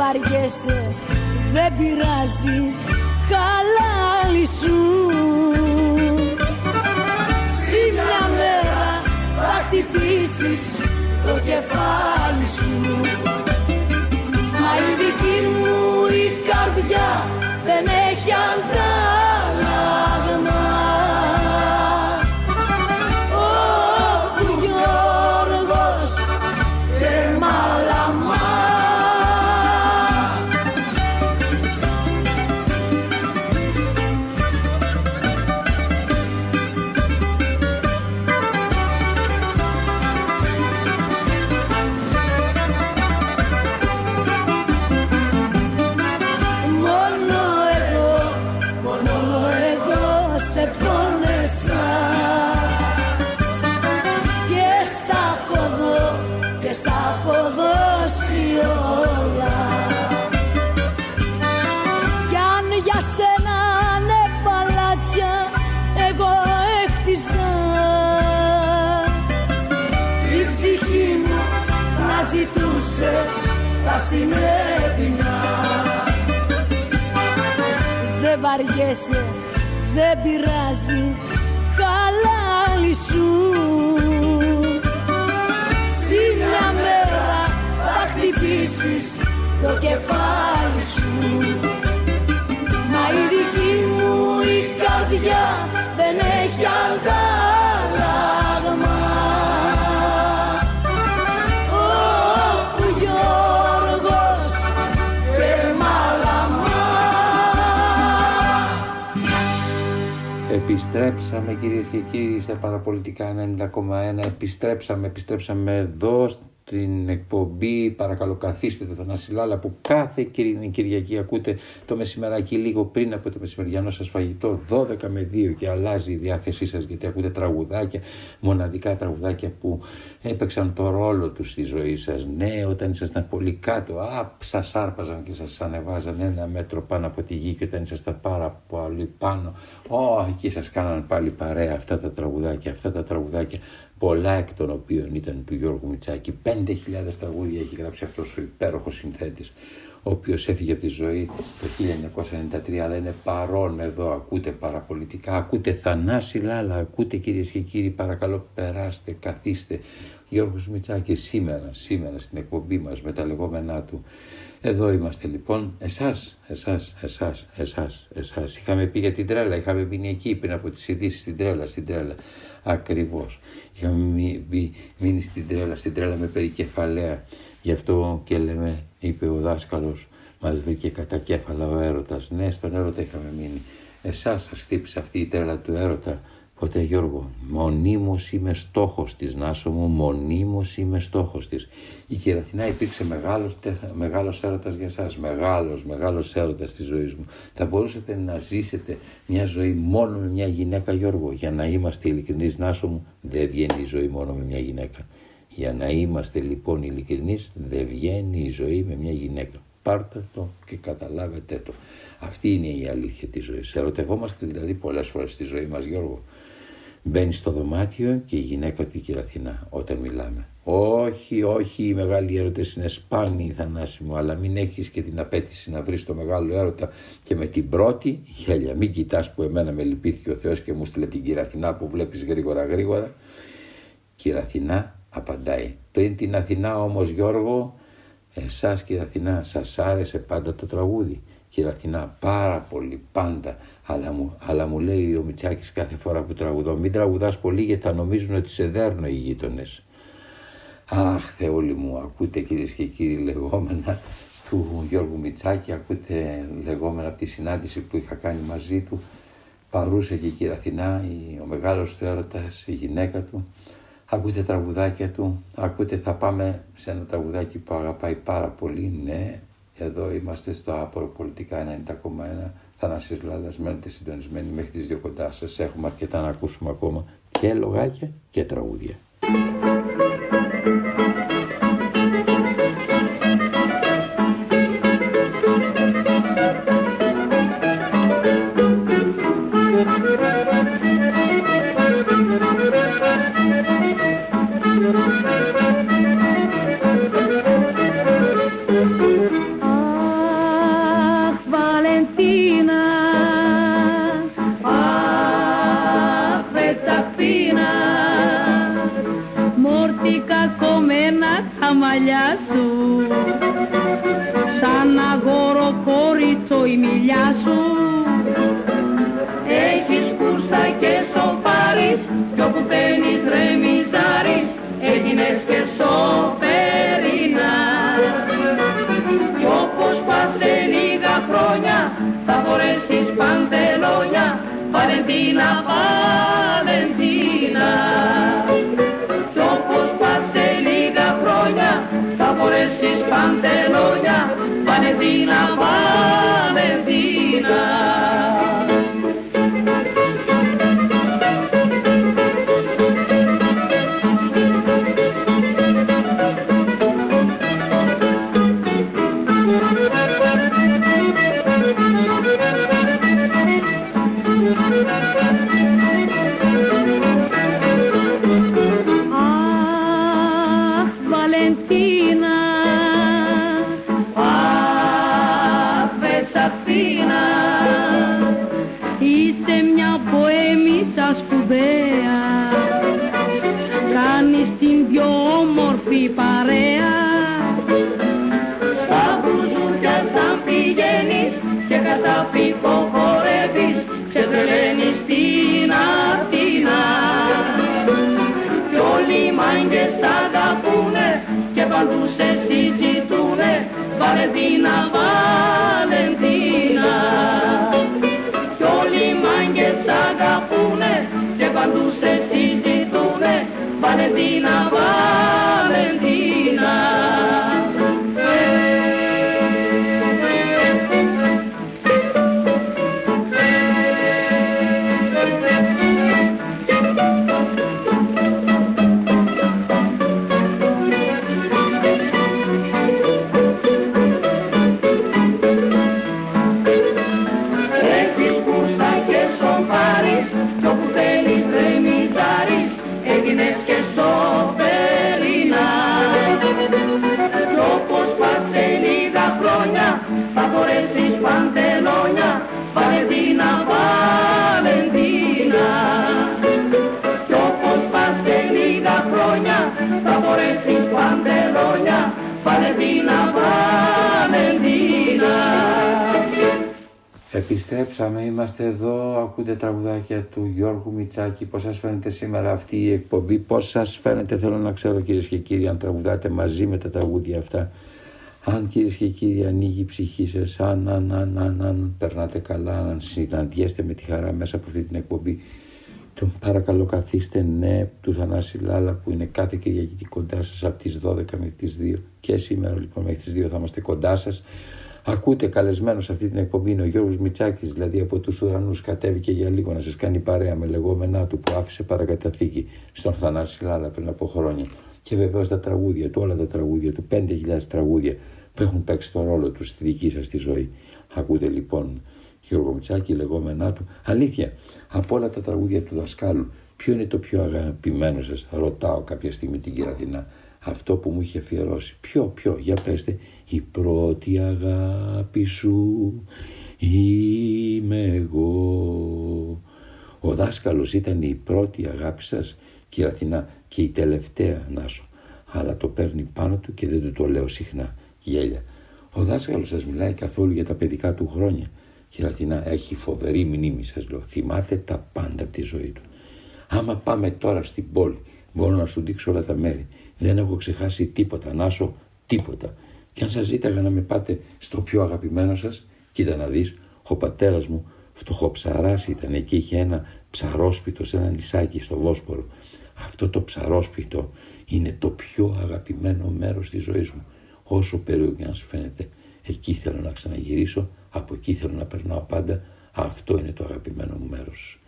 Βαριέσαι, δεν πειράζει, χαλάλι σου. Στη μια μέρα θα χτυπήσεις το κεφάλι σου. Μα η δική μου η καρδιά δεν έχει δεν πειράζει χαλάλι σου. Σήμερα μέρα θα χτυπήσεις το κεφάλι σου. Μα η δική μου η καρδιά Επιστρέψαμε κυρίες και κύριοι στα παραπολιτικά 90,1. Επιστρέψαμε, επιστρέψαμε εδώ στην εκπομπή. Παρακαλώ, καθίστε το Θανάση Λάλα που κάθε Κυριακή ακούτε το μεσημεράκι λίγο πριν από το μεσημεριανό σας φαγητό, 12 με 2 και αλλάζει η διάθεσή σας γιατί ακούτε τραγουδάκια, μοναδικά τραγουδάκια που έπαιξαν το ρόλο τους στη ζωή σας. Ναι, όταν ήσασταν πολύ κάτω, α, σας άρπαζαν και σας ανεβάζαν ένα μέτρο πάνω από τη γη και όταν ήσασταν πάρα πολύ πάνω, Ω, εκεί σας κάναν πάλι παρέα αυτά τα τραγουδάκια, αυτά τα τραγουδάκια πολλά εκ των οποίων ήταν του Γιώργου Μητσάκη. 5.000 τραγούδια έχει γράψει αυτός ο υπέροχος συνθέτης, ο οποίος έφυγε από τη ζωή το 1993, αλλά είναι παρόν εδώ, ακούτε παραπολιτικά, ακούτε Θανάση Λάλα, ακούτε κυρίες και κύριοι, παρακαλώ περάστε, καθίστε. Γιώργος Μητσάκη σήμερα, σήμερα στην εκπομπή μας με τα λεγόμενά του. Εδώ είμαστε λοιπόν, εσάς, εσάς, εσάς, εσάς, εσάς. Είχαμε πει για την τρέλα, είχαμε μείνει εκεί πριν από τις ειδήσεις στην τρέλα, στην τρέλα. Ακριβώς. Είχαμε μείνει στην τρέλα, στην τρέλα με περικεφαλαία. Γι' αυτό και λέμε, είπε ο δάσκαλος, μας βρήκε κατά κέφαλα ο έρωτας. Ναι, στον έρωτα είχαμε μείνει. Εσάς σας χτύπησε αυτή η τρέλα του έρωτα. Ποτέ Γιώργο, μονίμως είμαι στόχος της Νάσο μου, μονίμως είμαι στόχος της. Η Κεραθινά υπήρξε μεγάλος, μεγάλος έρωτας για σας, μεγάλος, μεγάλος έρωτας της ζωής μου. Θα μπορούσατε να ζήσετε μια ζωή μόνο με μια γυναίκα Γιώργο; Για να είμαστε ειλικρινείς Νάσο μου, δεν βγαίνει η ζωή μόνο με μια γυναίκα. Για να είμαστε λοιπόν ειλικρινείς, δεν βγαίνει η ζωή με μια γυναίκα. Πάρτε το και καταλάβετε το. Αυτή είναι η αλήθεια της ζωής. Ερωτευόμαστε δηλαδή πολλές φορές στη ζωή μας Γιώργο. Μπαίνει στο δωμάτιο και η γυναίκα του η Αθηνά όταν μιλάμε. Όχι, όχι, οι μεγάλοι έρωτες είναι σπάνιοι θανάσιμο, αλλά μην έχεις και την απέτηση να βρεις το μεγάλο έρωτα και με την πρώτη γέλια. Μην κοιτάς που εμένα με λυπήθηκε ο Θεός και μου στείλε την Κυριαθινά που βλέπεις γρήγορα γρήγορα. Κυριαθινά απαντάει. Πριν την Αθηνά όμως Γιώργο, εσάς Κυριαθινά σας άρεσε πάντα το τραγούδι. Κυριαθινά πάρα πολύ πάντα. Αλλά μου, αλλά μου λέει ο Μιτσάκης κάθε φορά που τραγουδώ μην τραγουδάς πολύ γιατί θα νομίζουν ότι σε δέρνω οι γείτονες. Αχ Θεόλη μου ακούτε κυρίες και κύριοι λεγόμενα του Γιώργου Μιτσάκη ακούτε λεγόμενα από τη συνάντηση που είχα κάνει μαζί του. Παρούσε και η κυρία Αθηνά ο μεγάλος του έρωτας η γυναίκα του. Ακούτε τραγουδάκια του ακούτε θα πάμε σε ένα τραγουδάκι που αγαπάει πάρα πολύ ναι εδώ είμαστε στο Άπορο Πολιτικά 90,1 Θανάσης Λάλλας, μένετε συντονισμένοι μέχρι τις δύο κοντά σας. Έχουμε αρκετά να ακούσουμε ακόμα και λογάκια και τραγούδια. κοιμηλιά σου. Έχεις κούρσα και σοφάρεις κι όπου παίρνεις ρεμιζάρεις έγινες και σοφερινά. Κι όπως πας σε χρόνια θα φορέσεις παντελόνια Βαλεντίνα πάρει Pantelona, Valentina, Valentina. μια ποέμισα σπουδαία κάνεις την πιο όμορφη παρέα. Στα μπουζούρια σαν πηγαίνεις και κασαπικό χορεύεις ξεβρελαίνεις την Αθήνα. Κι όλοι οι μάγκες αγαπούνε και παντού σε συζητούνε Βαλεντίνα, Βαλεντίνα σε συζητούνε Βαλεντίνα, Βαλεντίνα Επιστρέψαμε, είμαστε εδώ, ακούτε τραγουδάκια του Γιώργου Μιτσάκη. Πώς σας φαίνεται σήμερα αυτή η εκπομπή, πώς σας φαίνεται, θέλω να ξέρω κυρίες και κύριοι, αν τραγουδάτε μαζί με τα τραγούδια αυτά. Αν κυρίες και κύριοι ανοίγει η ψυχή σας, αν, αν, αν, αν, αν περνάτε καλά, αν συναντιέστε με τη χαρά μέσα από αυτή την εκπομπή, τον παρακαλώ καθίστε ναι του Θανάση Λάλα που είναι κάθε Κυριακή κοντά σας από τις 12 μέχρι τις 2 και σήμερα λοιπόν μέχρι τις 2 θα είμαστε κοντά σας Ακούτε καλεσμένος σε αυτή την εκπομπή είναι ο Γιώργος Μιτσάκης, δηλαδή από τους ουρανούς κατέβηκε για λίγο να σας κάνει παρέα με λεγόμενά του που άφησε παρακαταθήκη στον Θανάση Λάλα πριν από χρόνια. Και βεβαίως τα τραγούδια του, όλα τα τραγούδια του, 5.000 τραγούδια που έχουν παίξει τον ρόλο τους στη δική σας τη ζωή. Ακούτε λοιπόν Γιώργο Μιτσάκη, λεγόμενά του. Αλήθεια, από όλα τα τραγούδια του δασκάλου, ποιο είναι το πιο αγαπημένο σας, ρωτάω κάποια στιγμή την Κυρατινά αυτό που μου είχε αφιερώσει. Ποιο, ποιο, για πέστε. Η πρώτη αγάπη σου είμαι εγώ. Ο δάσκαλος ήταν η πρώτη αγάπη σας, κύριε Αθηνά, και η τελευταία, Νάσο. Αλλά το παίρνει πάνω του και δεν του το λέω συχνά. Γέλια. Ο δάσκαλος σας μιλάει καθόλου για τα παιδικά του χρόνια. Κύριε Αθηνά, έχει φοβερή μνήμη σας λέω. Θυμάται τα πάντα από τη ζωή του. Άμα πάμε τώρα στην πόλη, μπορώ να σου δείξω όλα τα μέρη. Δεν έχω ξεχάσει τίποτα, Νάσο, τίποτα. Και αν σας ζήταγα να με πάτε στο πιο αγαπημένο σας, κοίτα να δεις, ο πατέρας μου φτωχοψαράς ήταν εκεί, είχε ένα ψαρόσπιτο σε ένα νησάκι στο Βόσπορο. Αυτό το ψαρόσπιτο είναι το πιο αγαπημένο μέρος της ζωής μου. Όσο περίεργο να σου φαίνεται, εκεί θέλω να ξαναγυρίσω, από εκεί θέλω να περνάω πάντα. Αυτό είναι το αγαπημένο μου μέρος.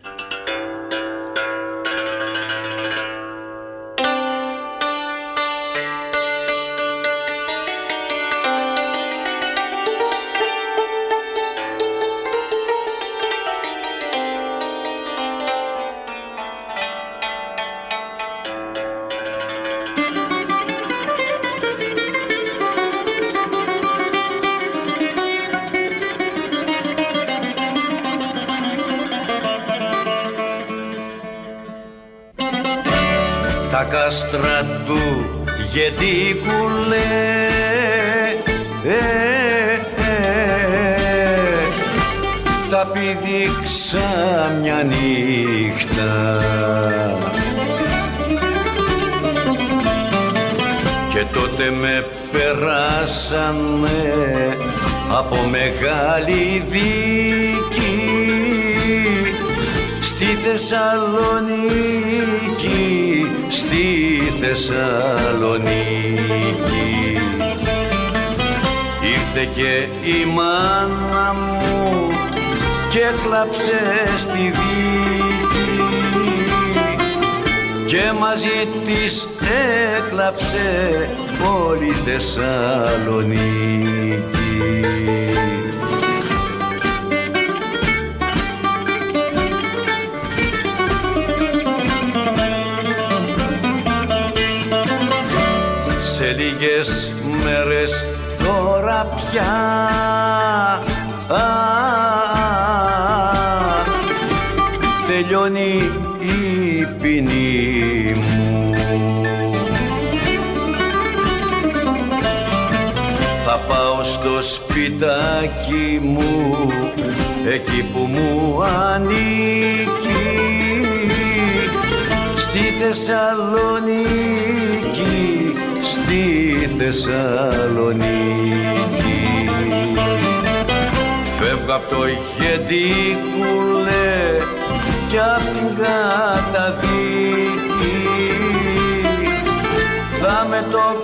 Από μεγάλη δίκη. Στη Θεσσαλονίκη, στη Θεσσαλονίκη. Ήρθε και η μάνα μου και κλάψε στη δίκη. Και μαζί της έκλαψε όλη η Θεσσαλονίκη. Σε λίγες μέρες τώρα πια σπιτάκι μου εκεί που μου ανήκεις στη Θεσσαλονίκη, στη Θεσσαλονίκη. Φεύγω απ' το γεντικούλε κι απ' την καταδίκη θα με το καλό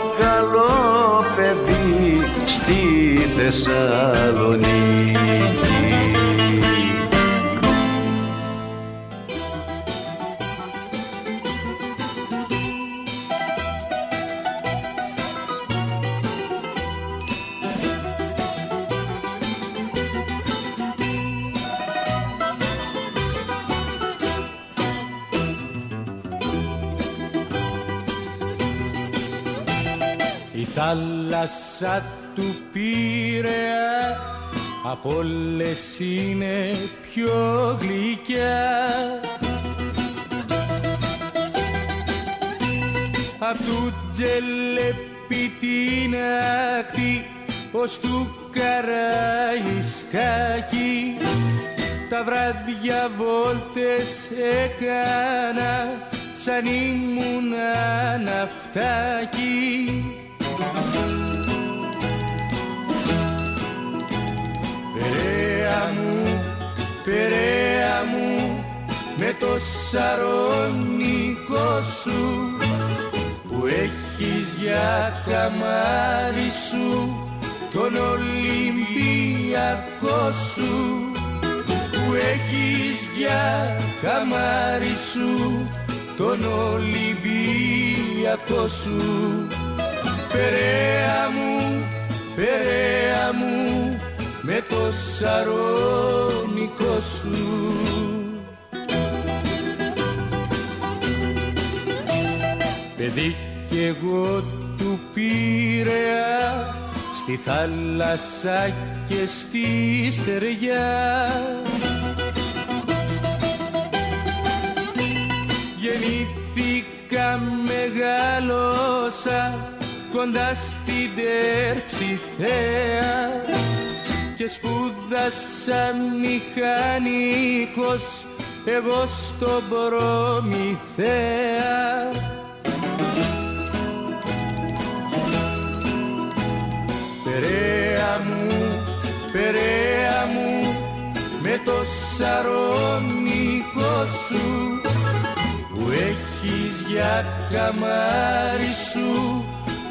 παιδί στη Θεσσαλονίκη. θάλασσα του Πειραιά από όλες είναι πιο γλυκιά. Απ' του τζελέπι την ακτή ως του Καραϊσκάκη τα βράδια βόλτες έκανα σαν ήμουν ναυτάκι Περαία μου, Περαία μου με το σαρονικό σου που έχεις για καμάρι σου τον Ολυμπιακό σου που έχεις για καμάρι σου τον Ολυμπιακό σου. Περαία μου, Περαία μου με το σαρονικό σου. Παιδί κι εγώ του Πειραιά στη θάλασσα και στη στεριά. Γεννήθηκα μεγάλωσα κοντά στην Τερψιθέα και σπούδασα μηχανικός εγώ στον Προμηθέα Περαία μου, Περαία μου με το σαρονικό σου που έχεις για καμάρι σου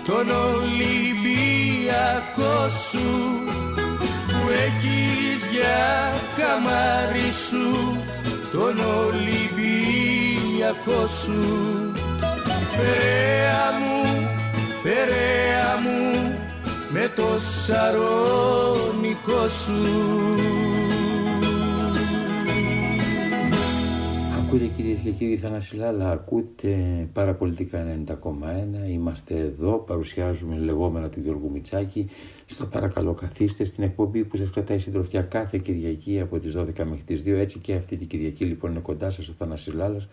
τον Ολυμπιακό σου. που έχεις για καμάρι σου τον Ολυμπιακό σου. Περαία μου, Περαία μου με το σαρονικό σου Ακούτε κυρίες και κύριοι Θανασιλάλα, ακούτε παραπολιτικά 90,1. Είμαστε εδώ, παρουσιάζουμε λεγόμενα του Γιώργου Μιτσάκη. Στο παρακαλώ καθίστε στην εκπομπή που σας κρατάει συντροφιά κάθε Κυριακή από τις 12 μέχρι τις 2. Έτσι και αυτή την Κυριακή λοιπόν είναι κοντά σας ο Θανασιλάλας.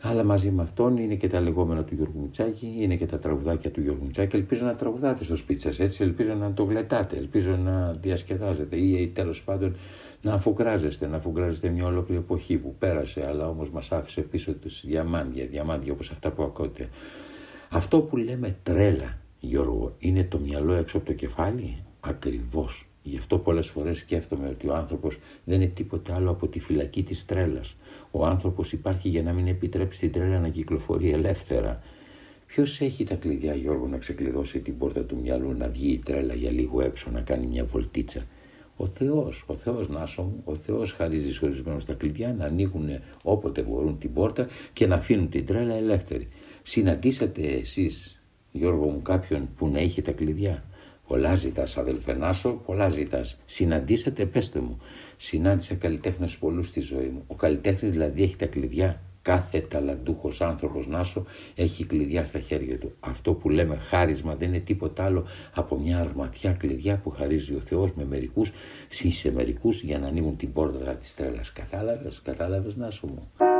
Αλλά μαζί με αυτόν είναι και τα λεγόμενα του Γιώργου Μιτσάκη, είναι και τα τραγουδάκια του Γιώργου Μιτσάκη. Ελπίζω να τραγουδάτε στο σπίτι σας έτσι, ελπίζω να το γλετάτε, ελπίζω να διασκεδάζετε ή τέλος πάντων να αφουγκράζεστε, να αφουγκράζεστε μια ολόκληρη εποχή που πέρασε, αλλά όμως μας άφησε πίσω τους διαμάντια, διαμάντια όπως αυτά που ακούτε. Αυτό που λέμε τρέλα, Γιώργο, είναι το μυαλό έξω από το κεφάλι, ακριβώς. Γι' αυτό πολλές φορές σκέφτομαι ότι ο άνθρωπος δεν είναι τίποτα άλλο από τη φυλακή της τρέλας. Ο άνθρωπος υπάρχει για να μην επιτρέψει την τρέλα να κυκλοφορεί ελεύθερα. Ποιος έχει τα κλειδιά, Γιώργο, να ξεκλειδώσει την πόρτα του μυαλού, να βγει η τρέλα για λίγο έξω, να κάνει μια βολτίτσα; Ο Θεός, ο Θεός Νάσο μου, ο Θεός χαρίζει ορισμένους τα κλειδιά να ανοίγουν όποτε μπορούν την πόρτα και να αφήνουν την τρέλα ελεύθερη. Συναντήσατε εσείς, Γιώργο μου, κάποιον που να είχε τα κλειδιά; Πολλά ζητάς, αδελφέ Νάσο, πολλά ζητάς. Συναντήσατε, πέστε μου. Συνάντησα καλλιτέχνες πολλούς στη ζωή μου. Ο καλλιτέχνης δηλαδή έχει τα κλειδιά; Κάθε ταλαντούχος άνθρωπος Νάσο έχει κλειδιά στα χέρια του. Αυτό που λέμε χάρισμα δεν είναι τίποτα άλλο από μια αρματιά κλειδιά που χαρίζει ο Θεός με μερικούς, σε μερικούς για να ανοίγουν την πόρτα της τρέλας. Κατάλαβες, κατάλαβες Νάσο μου.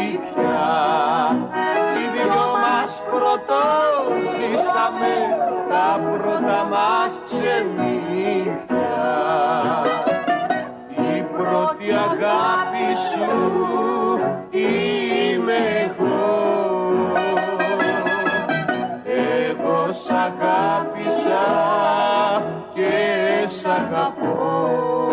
Καρδιοχτύπια. Οι δυο μας πρωτοζήσαμε τα πρώτα μας ξενύχια. Η πρώτη αγάπη σου είμαι εγώ. Εγώ σ' αγάπησα και σ' αγαπώ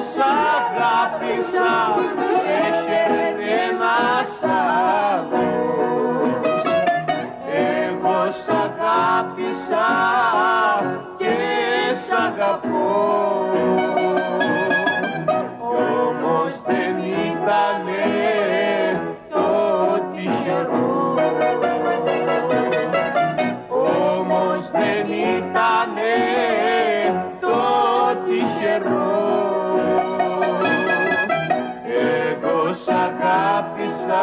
σ' αγάπησα σε χαίρεται ένας άλλος. Εγώ σ' αγάπησα και σ' αγαπώ σ' αγάπησα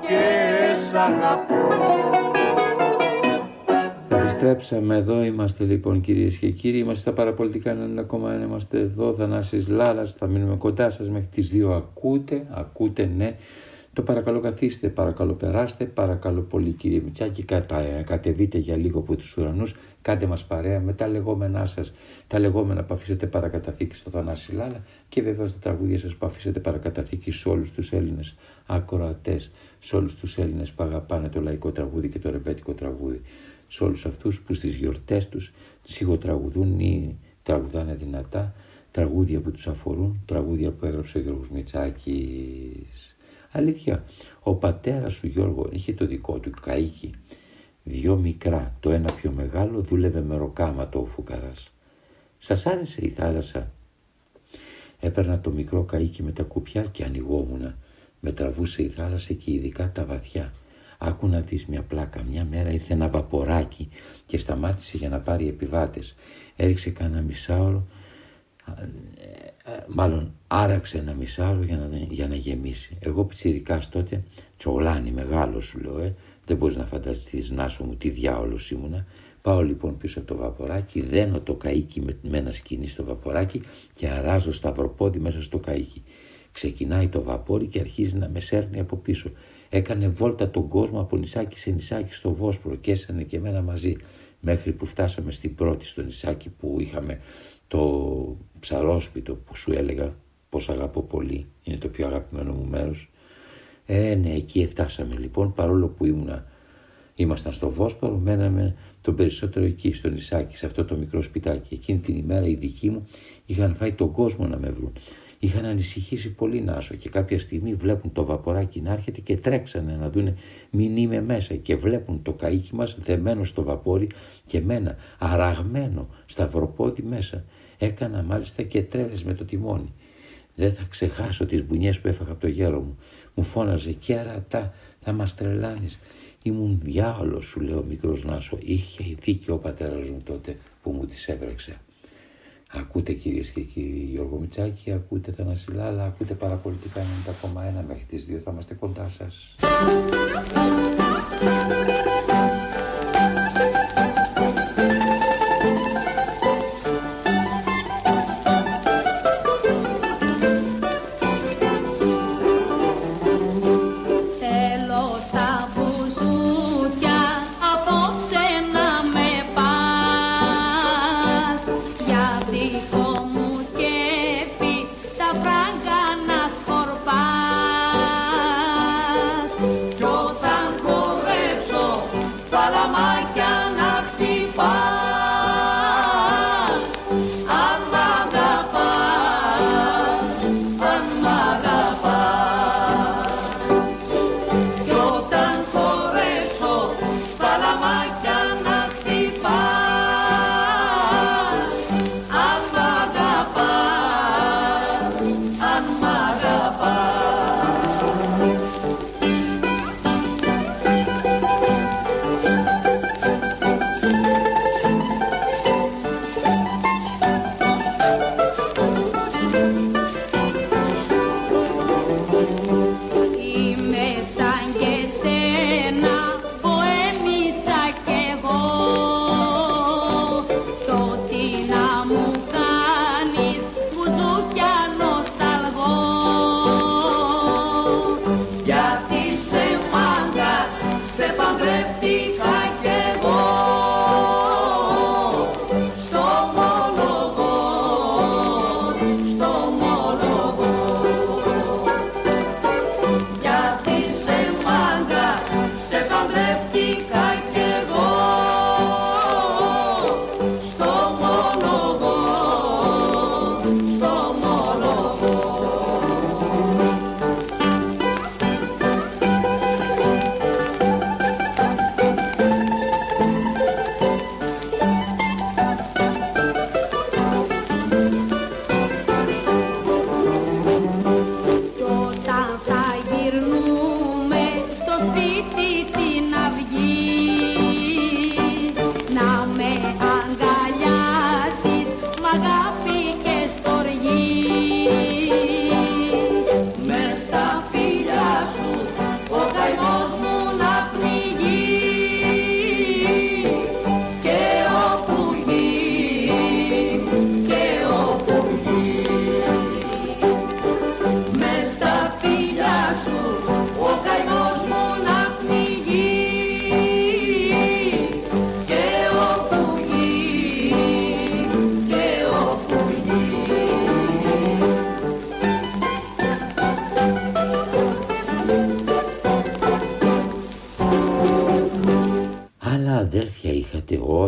και σ' αγαπώ Επιστρέψαμε εδώ, είμαστε λοιπόν κυρίες και κύριοι. Είμαστε στα παραπολιτικά 90,1. Είμαστε εδώ, Θανάσης Λάλας. Θα μείνουμε κοντά σας μέχρι τις 2. Ακούτε, ακούτε, ναι. Το παρακαλώ καθίστε, παρακαλώ περάστε, παρακαλώ πολύ κύριε Μητσάκη, κατα, κατεβείτε για λίγο από τους ουρανούς, κάντε μας παρέα με τα λεγόμενά σας, τα λεγόμενα που αφήσετε παρακαταθήκη στο Θανάση Λάλα και βέβαια στα τραγούδια σας που αφήσετε παρακαταθήκη σε όλους τους Έλληνες ακροατές, σε όλους τους Έλληνες που αγαπάνε το λαϊκό τραγούδι και το ρεμπέτικο τραγούδι, σε όλους αυτούς που στις γιορτές τους σιγοτραγουδούν ή τραγουδάνε δυνατά, τραγούδια που τους αφορούν, τραγούδια που έγραψε ο Γιώργος Μητσάκης. Αλήθεια, ο πατέρας σου Γιώργο είχε το δικό του καΐκι. Δυο μικρά, το ένα πιο μεγάλο δούλευε με ροκάματο ο φουκαράς. Σας άρεσε η θάλασσα; Έπαιρνα το μικρό καΐκι με τα κουπιά και ανοιγόμουνα. Με τραβούσε η θάλασσα και ειδικά τα βαθιά. Άκου να δεις μια πλάκα. Μια μέρα ήρθε ένα βαποράκι και σταμάτησε για να πάρει επιβάτες. Έριξε κανένα μισάωρο μάλλον άραξε ένα μισάωρο για να, για να γεμίσει. Εγώ πιτσιρικάς τότε, τσογλάνι μεγάλο σου λέω, ε, δεν μπορείς να φανταστείς Νάσο μου τι διάολος ήμουνα. Πάω λοιπόν πίσω από το βαποράκι, δένω το καΐκι με, με ένα σκηνή στο βαποράκι και αράζω σταυροπόδι μέσα στο καΐκι. Ξεκινάει το βαπόρι και αρχίζει να με σέρνει από πίσω. Έκανε βόλτα τον κόσμο από νησάκι σε νησάκι στο Βόσπορο και έσανε και εμένα μαζί μέχρι που φτάσαμε στην πρώτη στο νησάκι που είχαμε το ψαρόσπιτο που σου έλεγα πως αγαπώ πολύ, είναι το πιο αγαπημένο μου μέρος. Ε, ναι, εκεί φτάσαμε λοιπόν, παρόλο που ήμουνα, ήμασταν στο Βόσπορο, μέναμε τον περισσότερο εκεί, στο νησάκι, σε αυτό το μικρό σπιτάκι. Εκείνη την ημέρα οι δικοί μου είχαν φάει τον κόσμο να με βρουν. Είχαν ανησυχήσει πολύ Νάσο και κάποια στιγμή βλέπουν το βαποράκι να έρχεται και τρέξανε να δούνε μην είμαι μέσα και βλέπουν το καΐκι μας δεμένο στο βαπόρι και μένα αραγμένο σταυροπόδι μέσα. Έκανα μάλιστα και τρέλες με το τιμόνι. Δεν θα ξεχάσω τις μπουνιές που έφαγα από το γέρο μου. Μου φώναζε και αρατά, θα μας τρελάνεις. Ήμουν διάολος σου λέω μικρός Νάσο. Είχε δίκιο ο πατέρας μου τότε που μου τις έβρεξε. Ακούτε κυρίες και κύριοι Γιώργο Μητσάκη, ακούτε τα Νασιλάλα, ακούτε παραπολιτικά 90,1 μέχρι τις 2 θα είμαστε κοντά σας.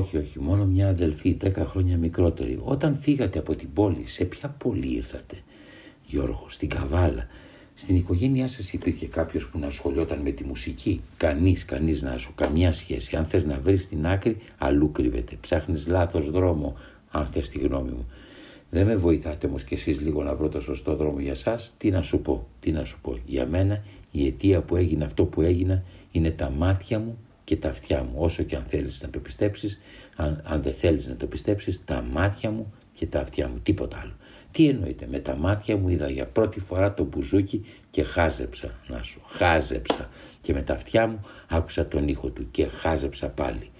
Όχι, όχι, μόνο μια αδελφή, 10 χρόνια μικρότερη. Όταν φύγατε από την πόλη, σε ποια πόλη ήρθατε, Γιώργο, στην Καβάλα; Στην οικογένειά σας υπήρχε κάποιος που να ασχολιόταν με τη μουσική; Κανείς, κανείς να σου, καμιά σχέση. Αν θες να βρεις την άκρη, αλλού κρύβεται. Ψάχνεις λάθος δρόμο, αν θες τη γνώμη μου. Δεν με βοηθάτε όμως κι εσείς λίγο να βρω το σωστό δρόμο για σας. Τι να σου πω, τι να σου πω. Για μένα η αιτία που έγινε αυτό που έγινα είναι τα μάτια μου και τα αυτιά μου. Όσο και αν θέλεις να το πιστέψεις, αν, αν δεν θέλεις να το πιστέψεις, τα μάτια μου και τα αυτιά μου. Τίποτα άλλο. Τι εννοείται, με τα μάτια μου είδα για πρώτη φορά το μπουζούκι και χάζεψα, να σου, χάζεψα. Και με τα αυτιά μου άκουσα τον ήχο του και χάζεψα πάλι.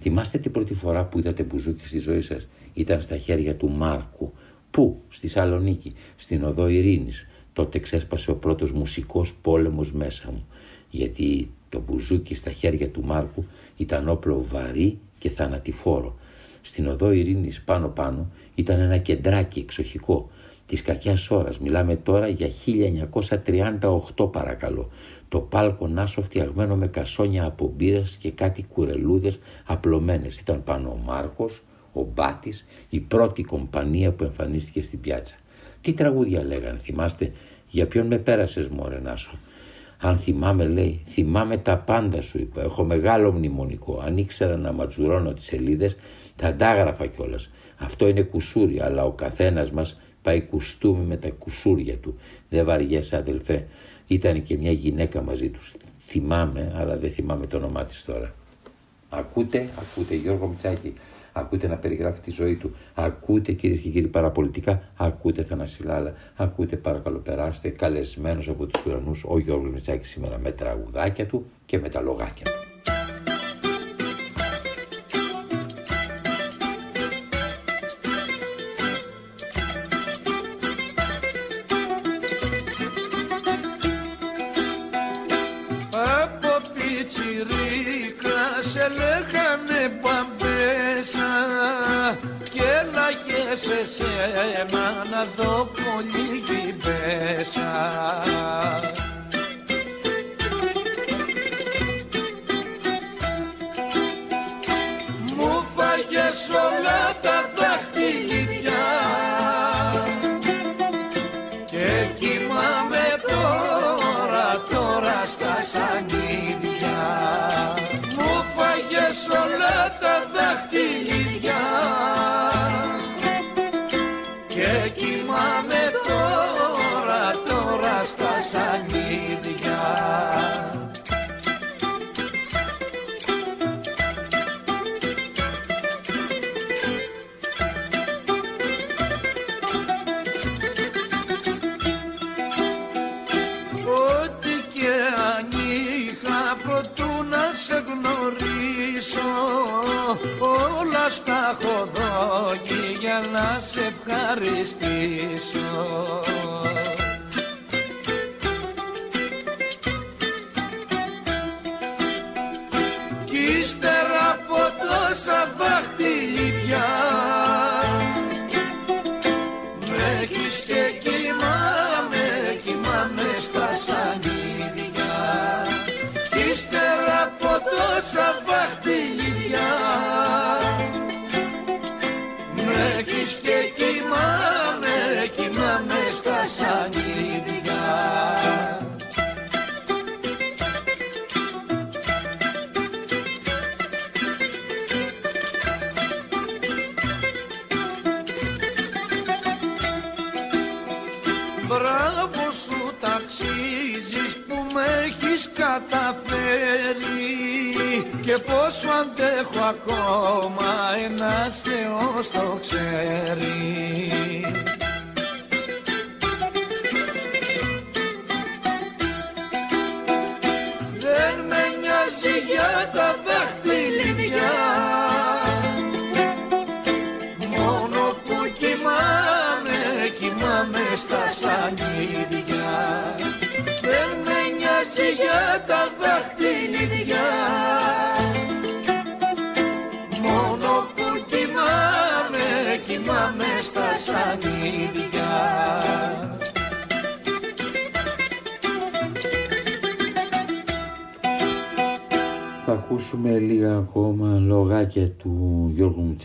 Θυμάστε την πρώτη φορά που είδατε μπουζούκι στη ζωή σας, ήταν στα χέρια του Μάρκου. Πού, στη Σαλονίκη, στην οδό Ειρήνης. Τότε ξέσπασε ο πρώτος μουσικός πόλεμος μέσα μου. Γιατί το μπουζούκι στα χέρια του Μάρκου ήταν όπλο βαρύ και θανατηφόρο. Στην οδό Ειρήνης πάνω πάνω ήταν ένα κεντράκι εξοχικό της κακιάς ώρας. Μιλάμε τώρα για 1938 παρακαλώ. Το πάλκο νάσο φτιαγμένο με κασόνια από μπύρες και κάτι κουρελούδες απλωμένες. Ήταν πάνω ο Μάρκος, ο Μπάτης, η πρώτη κομπανία που εμφανίστηκε στην πιάτσα. Τι τραγούδια λέγανε, θυμάστε, για ποιον με πέρασες μωρέ Νάσο. Αν θυμάμαι λέει, θυμάμαι τα πάντα σου είπα, έχω μεγάλο μνημονικό. Αν ήξερα να ματζουρώνω τις σελίδες, θα αντάγραφα κιόλας. Αυτό είναι κουσούρι, αλλά ο καθένας μας πάει κουστούμι με τα κουσούρια του. Δεν βαριέσαι αδελφέ, ήταν και μια γυναίκα μαζί τους. Θυμάμαι, αλλά δεν θυμάμαι το όνομά της τώρα. Ακούτε, ακούτε Γιώργο Μητσάκη, ακούτε να περιγράφει τη ζωή του, ακούτε κυρίες και κύριοι παραπολιτικά, ακούτε Θανασιλάλα, ακούτε παρακαλώ περάστε, καλεσμένος από τους ουρανούς ο Γιώργος Μητσάκης σήμερα με τραγουδάκια του και με τα λογάκια του. Εσένα να να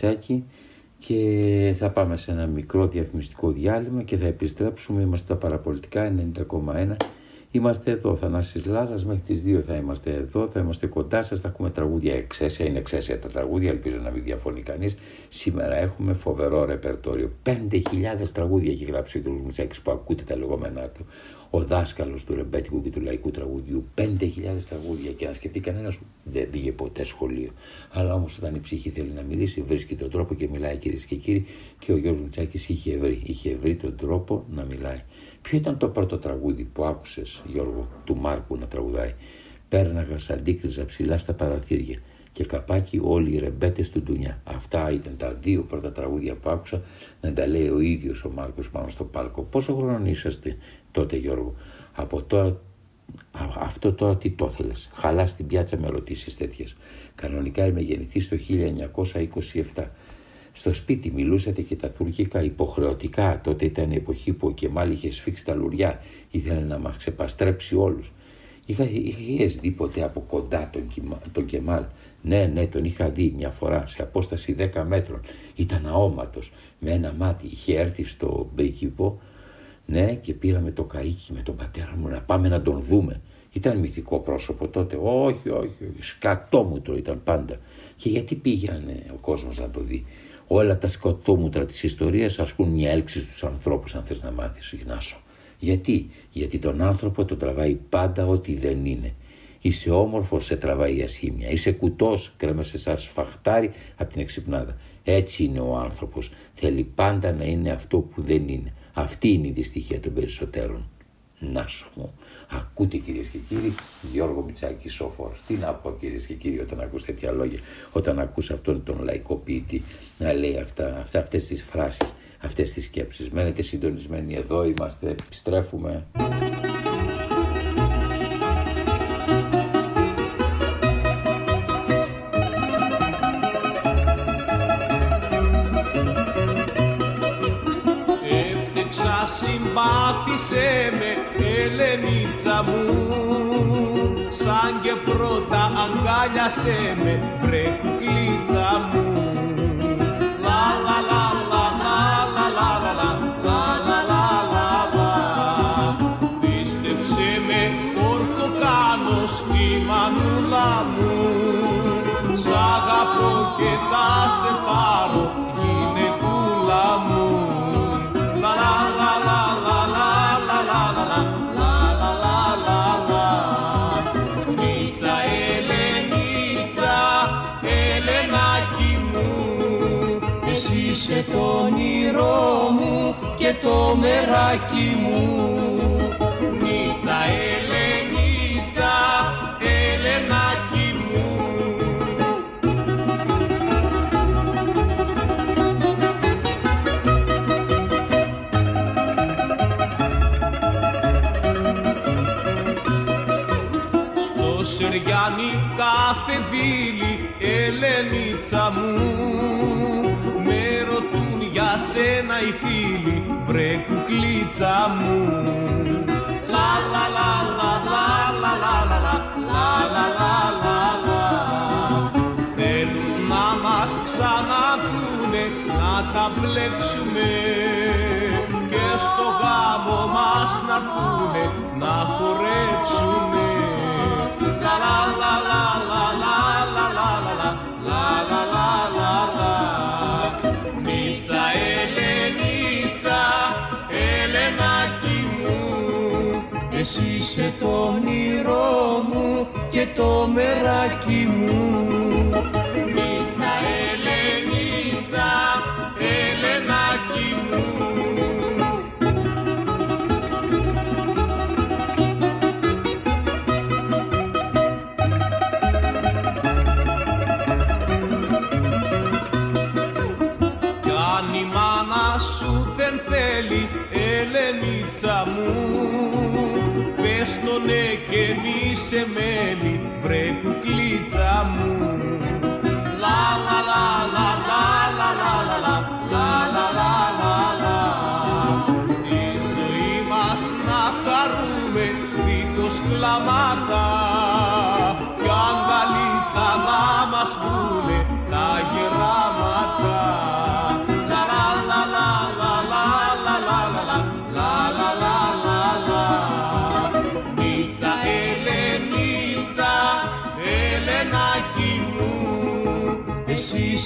Μητσάκη και θα πάμε σε ένα μικρό διαφημιστικό διάλειμμα και θα επιστρέψουμε. Είμαστε τα παραπολιτικά 90,1. Είμαστε εδώ, Θανάσης Λάρας, μέχρι τις 2 θα είμαστε εδώ, θα είμαστε κοντά σας, θα έχουμε τραγούδια εξαίσια, είναι εξαίσια τα τραγούδια, ελπίζω να μην διαφωνεί κανείς. Σήμερα έχουμε φοβερό ρεπερτόριο, 5.000 τραγούδια έχει γράψει ο κ. Μητσάκης που ακούτε τα λεγόμενά του ο δάσκαλος του ρεμπέτικου και του λαϊκού τραγουδιού 5.000 τραγούδια και να σκεφτεί κανένας δεν πήγε ποτέ σχολείο. Αλλά όμως όταν η ψυχή θέλει να μιλήσει βρίσκει τον τρόπο και μιλάει κυρίες και κύριοι και ο Γιώργος Μητσάκης είχε βρει, είχε βρει τον τρόπο να μιλάει. Ποιο ήταν το πρώτο τραγούδι που άκουσες Γιώργο του Μάρκου να τραγουδάει; Πέρναγα σαν ψηλά στα παραθύρια και καπάκι όλοι οι ρεμπέτες του Ντουνιά. Αυτά ήταν τα δύο πρώτα τραγούδια που άκουσα να τα λέει ο ίδιος ο Μάρκος πάνω στο πάλκο. Πόσο χρόνο είσαστε τότε Γιώργο. Από τώρα, αυτό τώρα τι το θέλεις. Χαλάς την πιάτσα με ερωτήσεις τέτοιες. Κανονικά είμαι γεννηθής το 1927. Στο σπίτι μιλούσατε και τα τουρκικά υποχρεωτικά. Τότε ήταν η εποχή που ο Κεμάλ είχε σφίξει τα λουριά. Ήθελε να μας ξεπαστρέψει όλους. Είχα, είχες δει ποτέ από κοντά τον, τον Κεμάλ; Ναι, ναι, τον είχα δει μια φορά σε απόσταση 10 μέτρων. Ήταν αόματος, με ένα μάτι. Είχε έρθει στο Μπέικυπο, ναι, και πήραμε το καΐκι με τον πατέρα μου να πάμε να τον δούμε. Ήταν μυθικό πρόσωπο τότε. Όχι, όχι, όχι. Σκατόμουτρο ήταν πάντα. Και γιατί πήγαινε ο κόσμος να το δει; Όλα τα σκοτόμουτρα της ιστορίας ασκούν μια έλξη στους ανθρώπους αν θες να μάθεις, Γνάσο. Γιατί, γιατί τον άνθρωπο τον τραβάει πάντα ό,τι δεν είναι. Είσαι όμορφος, σε τραβάει η ασχήμια. Είσαι κουτός, κρέμασε σαν σφαχτάρι από την εξυπνάδα. Έτσι είναι ο άνθρωπος. Θέλει πάντα να είναι αυτό που δεν είναι. Αυτή είναι η δυστυχία των περισσότερων. Να σου μου. Ακούτε κυρίες και κύριοι, Γιώργο Μητσάκη Σόφορ. Τι να πω κυρίες και κύριοι όταν ακούς τέτοια λόγια, όταν ακούς αυτόν τον λαϊκό ποιητή να λέει αυτά, αυτά, αυτές τις φράσεις, αυτές τις σκέψεις. Μένετε συντονισμένοι εδώ, είμαστε, επιστρέφουμε. Συμπάθησε με Ελενίτσα μου σαν και πρώτα αγκάλιασε με βρε κουκλίτσα μου Λα λα λα λα λα λα λα λα λα λα λα λα Πίστεψε με όρκο κάνω στη μανούλα μου Σ' αγαπώ και θα μεράκι μου Μίτσα Ελενίτσα, Ελενάκι μου Στο Σεριάνι κάθε δίλη Ελενίτσα μου. Με ρωτούν για σένα οι φίλοι Βρε κουκλίτσα μου Λα λα λα λα λα λα λα λα λα λα λα λα λα Θέλουν να μας ξαναδούνε να τα μπλέξουμε και στο γάμο μας να έρθουνε να χορέψουνε είσαι το όνειρό μου και το μεράκι μου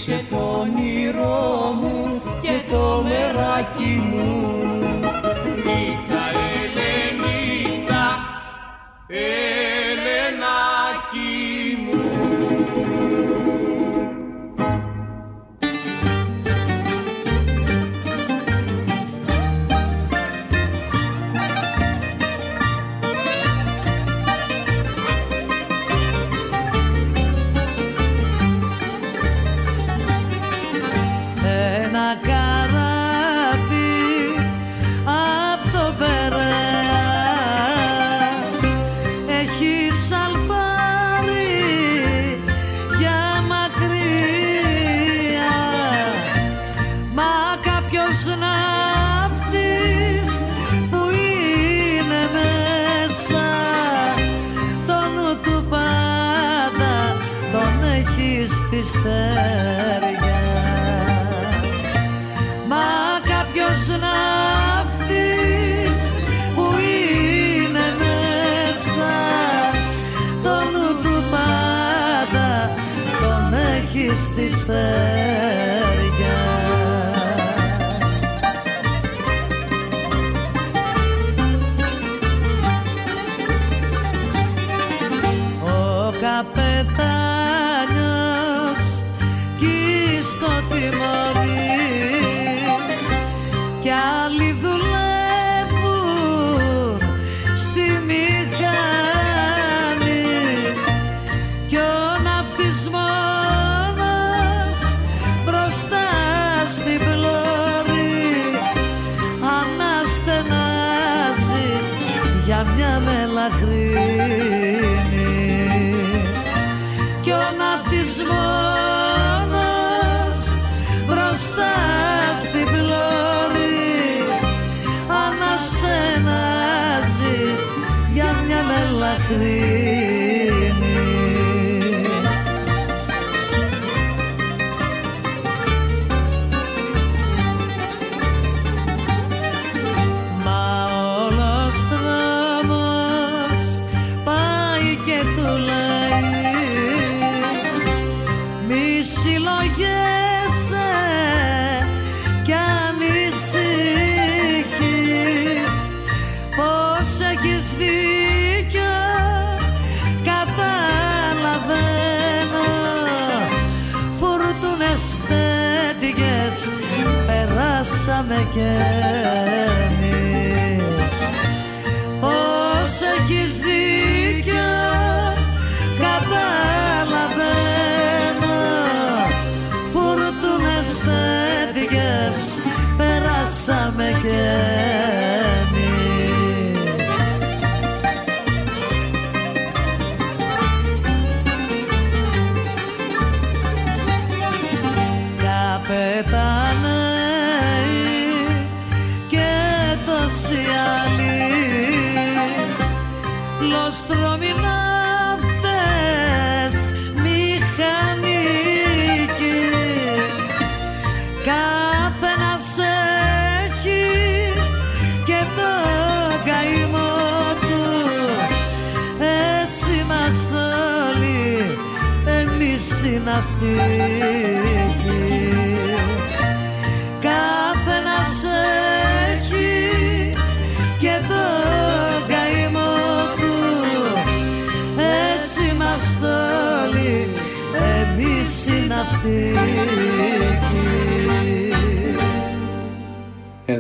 είσαι το όνειρό για μια μελαχρίνη κι ο ναυτής μόνος μπροστά στην πλώρη αναστενάζει για μια μελαχρίνη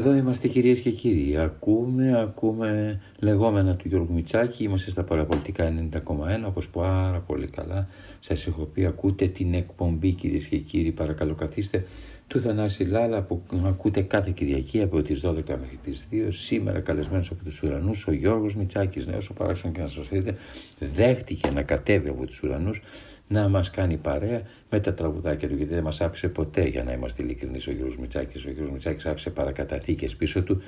Εδώ είμαστε κυρίες και κύριοι. Ακούμε, ακούμε λεγόμενα του Γιώργου Μητσάκη. Είμαστε στα παραπολιτικά 90,1 όπως πάρα πολύ καλά σας έχω πει. Ακούτε την εκπομπή κυρίες και κύριοι. Παρακαλώ καθίστε του Θανάση Λάλα που ακούτε κάθε Κυριακή από τις 12 μέχρι τις 2. Σήμερα καλεσμένος από τους ουρανούς ο Γιώργος Μητσάκης, νέος ο παράξενο και να σας δείτε, δέχτηκε να κατέβει από τους ουρανούς να μας κάνει παρέα με τα τραγουδάκια του γιατί δεν μας άφησε ποτέ για να είμαστε ειλικρινείς ο Γιώργος Μητσάκης. Ο Γιώργος Μητσάκης άφησε παρακαταθήκες πίσω του,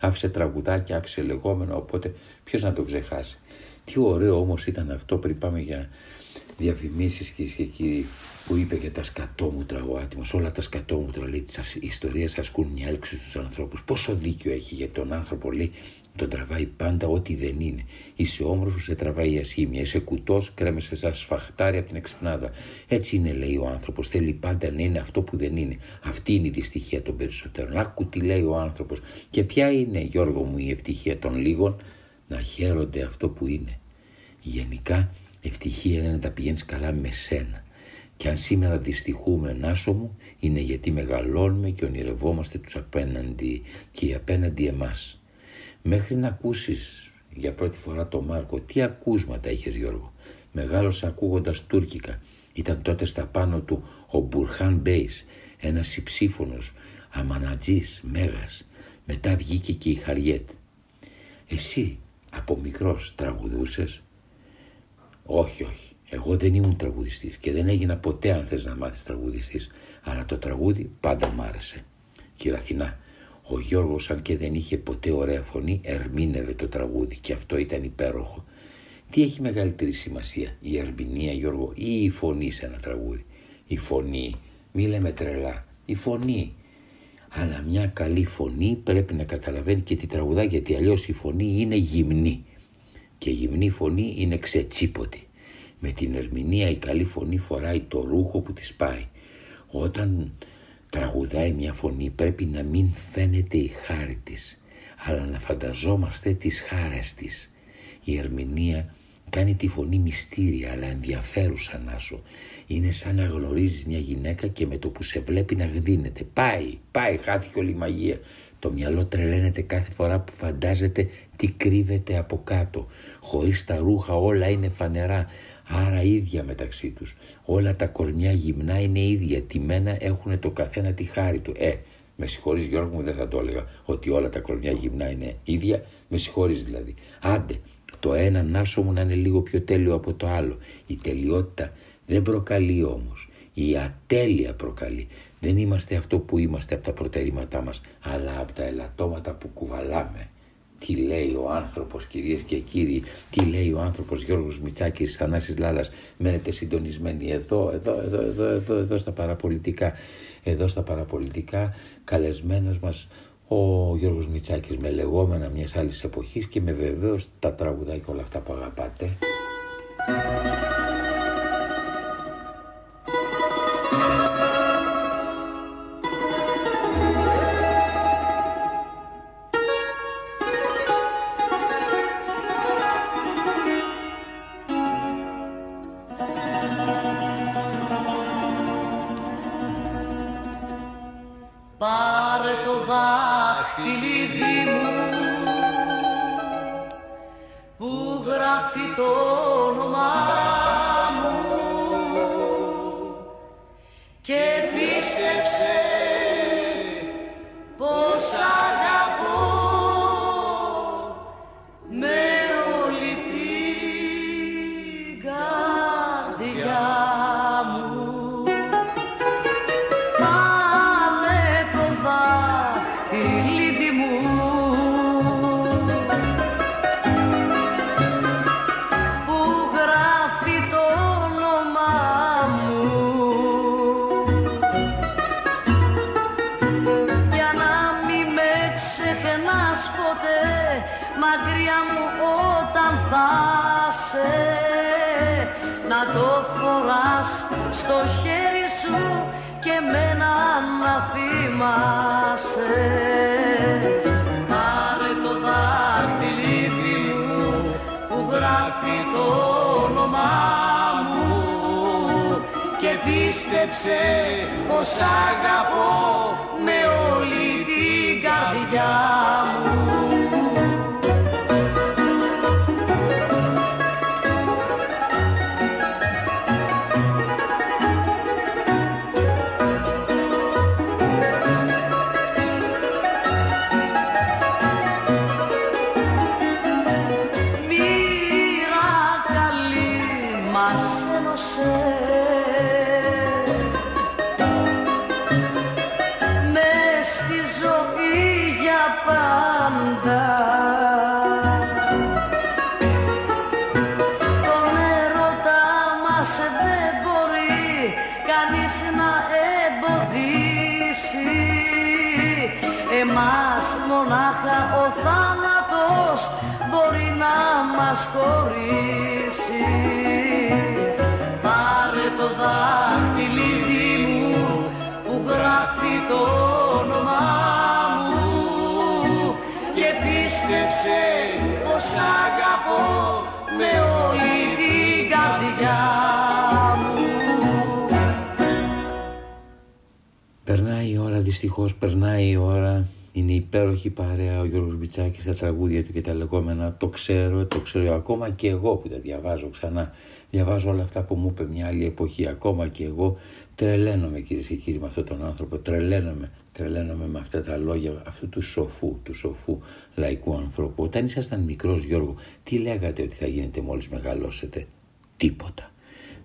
άφησε τραγουδάκια, άφησε λεγόμενα, οπότε ποιος να το ξεχάσει. Τι ωραίο όμως ήταν αυτό πριν πάμε για διαφημίσεις κυρίες και κύριοι που είπε για τα σκατόμουτρα ο άτιμος, όλα τα σκατόμουτρα λέει τις ιστορίες ασκούν μια έλξη στους ανθρώπους. Πόσο δίκιο έχει για τον άνθρωπο λέει Τον τραβάει πάντα ό,τι δεν είναι. Είσαι όμορφος, σε τραβάει η ασήμια. Είσαι κουτός, κρέμεσαι σαν σφαχτάρι από την εξυπνάδα. Έτσι είναι, λέει ο άνθρωπος. Θέλει πάντα να είναι αυτό που δεν είναι. Αυτή είναι η δυστυχία των περισσότερων. Άκου τι λέει ο άνθρωπος. Και ποια είναι, Γιώργο μου, η ευτυχία των λίγων, να χαίρονται αυτό που είναι. Γενικά, ευτυχία είναι να τα πηγαίνεις καλά με σένα. Και αν σήμερα δυστυχούμε Νάσο μου, είναι γιατί μεγαλώνουμε και ονειρευόμαστε τους απέναντι και οι απέναντι εμάς. Μέχρι να ακούσεις για πρώτη φορά το Μάρκο, τι ακούσματα είχες Γιώργο; Μεγάλωσα ακούγοντας τουρκικά. Ήταν τότε στα πάνω του ο Μπουρχάν Μπέις, ένας υψήφωνος, αμανατζής, μέγας. Μετά βγήκε και η Χαριέτ. Εσύ από μικρός τραγουδούσες; Όχι, όχι. Εγώ δεν ήμουν τραγουδιστής και δεν έγινα ποτέ αν θες να μάθεις τραγουδιστής. Αλλά το τραγούδι πάντα μ' άρεσε. Αθηνά, ο Γιώργος αν και δεν είχε ποτέ ωραία φωνή ερμήνευε το τραγούδι και αυτό ήταν υπέροχο. Τι έχει μεγαλύτερη σημασία, η ερμηνεία Γιώργο ή η φωνή σε ένα τραγούδι; Η φωνή, μη λέμε τρελά, η φωνή. Αλλά μια καλή φωνή πρέπει να καταλαβαίνει και τι τραγουδά γιατί αλλιώς η φωνή είναι γυμνή. Και γυμνή φωνή είναι ξετσίποτη. Με την ερμηνεία η καλή φωνή φοράει το ρούχο που της πάει. Όταν τραγουδάει μια φωνή πρέπει να μην φαίνεται η χάρη της, αλλά να φανταζόμαστε τις χάρες της. Η ερμηνεία κάνει τη φωνή μυστήρια αλλά ενδιαφέρουσα να σου. Είναι σαν να γνωρίζεις μια γυναίκα και με το που σε βλέπει να γδίνεται. Πάει, πάει, χάθηκε όλη η μαγεία. Το μυαλό τρελαίνεται κάθε φορά που φαντάζεται τι κρύβεται από κάτω. Χωρίς τα ρούχα όλα είναι φανερά άρα ίδια μεταξύ τους. Όλα τα κορμιά γυμνά είναι ίδια, τιμένα έχουν το καθένα τη χάρη του. Ε, με συγχωρείς Γιώργο μου δεν θα το έλεγα ότι όλα τα κορμιά γυμνά είναι ίδια, με συγχωρείς δηλαδή. Άντε, το ένα νάσο μου να είναι λίγο πιο τέλειο από το άλλο. Η τελειότητα δεν προκαλεί όμως. Η ατέλεια προκαλεί. Δεν είμαστε αυτό που είμαστε από τα προτερήματά μας, αλλά από τα ελαττώματα που κουβαλάμε τι λέει ο άνθρωπος κυρίες και κύριοι, τι λέει ο άνθρωπος Γιώργος Μητσάκης, Θανάσης Λάλας, μένετε συντονισμένοι εδώ, εδώ, εδώ, εδώ, εδώ, εδώ στα παραπολιτικά, εδώ στα παραπολιτικά, καλεσμένος μας ο Γιώργος Μητσάκης με λεγόμενα μιας άλλης εποχής και με βεβαίως τα τραγουδάκια όλα αυτά που αγαπάτε. fitou. Τραγούδια του και τα λεγόμενα. Το ξέρω, το ξέρω ακόμα και εγώ που τα διαβάζω ξανά. Διαβάζω όλα αυτά που μου είπε μια άλλη εποχή. Ακόμα και εγώ τρελαίνομαι κυρίες και κύριοι με αυτόν τον άνθρωπο. Τρελαίνομαι, τρελαίνομαι με αυτά τα λόγια αυτού του σοφού, του σοφού λαϊκού ανθρώπου. Όταν ήσασταν μικρός Γιώργο, τι λέγατε ότι θα γίνετε μόλις μεγαλώσετε; Τίποτα.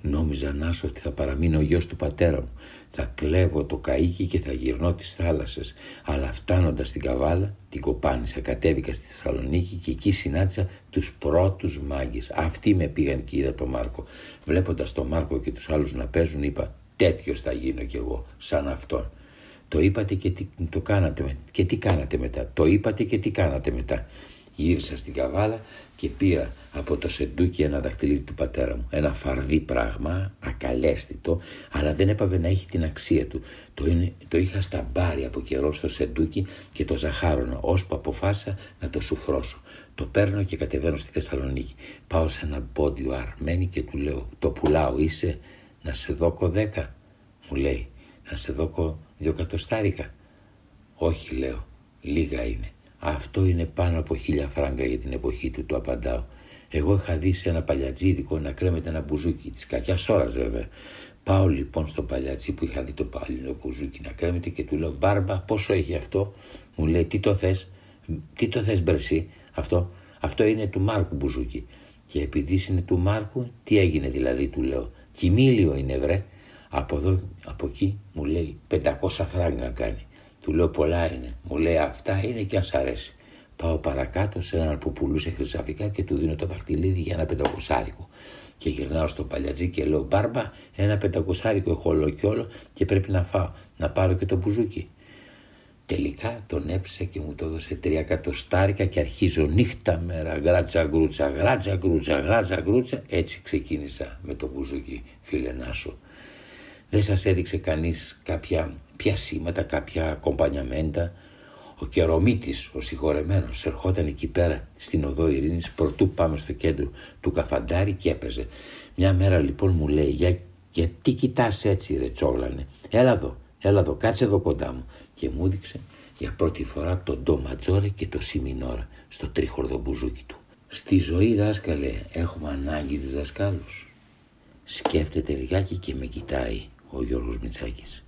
Νόμιζα να ότι θα παραμείνω ο γιος του πατέρα μου. Θα κλέβω το καΐκι και θα γυρνώ τις θάλασσες. Αλλά φτάνοντας στην Καβάλα, την κοπάνισα, κατέβηκα στη Θεσσαλονίκη και εκεί συνάντησα τους πρώτους μάγκες. Αυτοί με πήγαν και είδα τον Μάρκο. Βλέποντας τον Μάρκο και τους άλλους να παίζουν είπα τέτοιος θα γίνω κι εγώ, σαν αυτόν. Το είπατε και τι, το κάνατε, με- και τι κάνατε μετά. Το είπατε και τι κάνατε μετά. Γύρισα στην καβάλα και πήρα από το σεντούκι ένα δαχτυλίδι του πατέρα μου. Ένα φαρδί πράγμα, ακαλέστητο, αλλά δεν έπαβε να έχει την αξία του. Το, είναι, το είχα στα μπάρι από καιρό στο σεντούκι και το ζαχάρωνα, ώσπου αποφάσισα να το σουφρώσω. Το παίρνω και κατεβαίνω στη Θεσσαλονίκη. Πάω σε ένα πόντιο αρμένη και του λέω: Το πουλάω, είσαι; Να σε δώκω δέκα. Μου λέει: Να σε δώκω δύο κατοστάρικα. Όχι, λέω, λίγα είναι. Αυτό είναι πάνω από χίλια φράγκα για την εποχή του, το απαντάω. Εγώ είχα δει σε ένα παλιατζίδικο να κρέμεται ένα μπουζούκι, της κακιάς ώρας βέβαια. Πάω λοιπόν στο παλιατσί που είχα δει το παλιό μπουζούκι να κρέμεται και του λέω Μπάρμπα, πόσο έχει αυτό; Μου λέει, Τι το θες, τι το θες μπρεσί, αυτό. Αυτό είναι του Μάρκου μπουζούκι. Και επειδή είναι του Μάρκου, τι έγινε δηλαδή, του λέω. Κοιμήλιο είναι βρε. Από εδώ, από εκεί μου λέει 500 φράγκα κάνει. Του λέω πολλά είναι. Μου λέει αυτά είναι και αν σ' αρέσει. Πάω παρακάτω σε έναν που πουλούσε χρυσαφικά και του δίνω το δαχτυλίδι για ένα πεντακοσάρικο. Και γυρνάω στο παλιατζί και λέω μπάρμπα ένα πεντακοσάρικο έχω όλο και όλο και πρέπει να φάω. Να πάρω και το μπουζούκι. Τελικά τον έψησα και μου το έδωσε τρία κατοστάρικα και αρχίζω νύχτα μέρα γράτσα γκρούτσα, γράτσα γκρούτσα, γράτσα γκρούτσα. Έτσι ξεκίνησα με το μπουζούκι φίλε Νάσο. Δεν σας έδειξε κανείς κάποια πιασίματα, κάποια ακομπανιαμέντα. Ο Κερομίτης, ο συγχωρεμένος, ερχόταν εκεί πέρα στην οδό Ειρήνης, προτού πάμε στο κέντρο του Καφαντάρη και έπαιζε. Μια μέρα λοιπόν μου λέει, για, γιατί κοιτάς έτσι ρε τσόγλανε, έλα εδώ, έλα εδώ, κάτσε εδώ κοντά μου. Και μου έδειξε για πρώτη φορά το ντο ματζόρε και το σιμινόρα στο τρίχορδο μπουζούκι του. Στη ζωή δάσκαλε έχουμε ανάγκη της δασκάλους. Σκέφτεται λιγάκι και με κοιτάει ο Γιώργος Μητσάκης.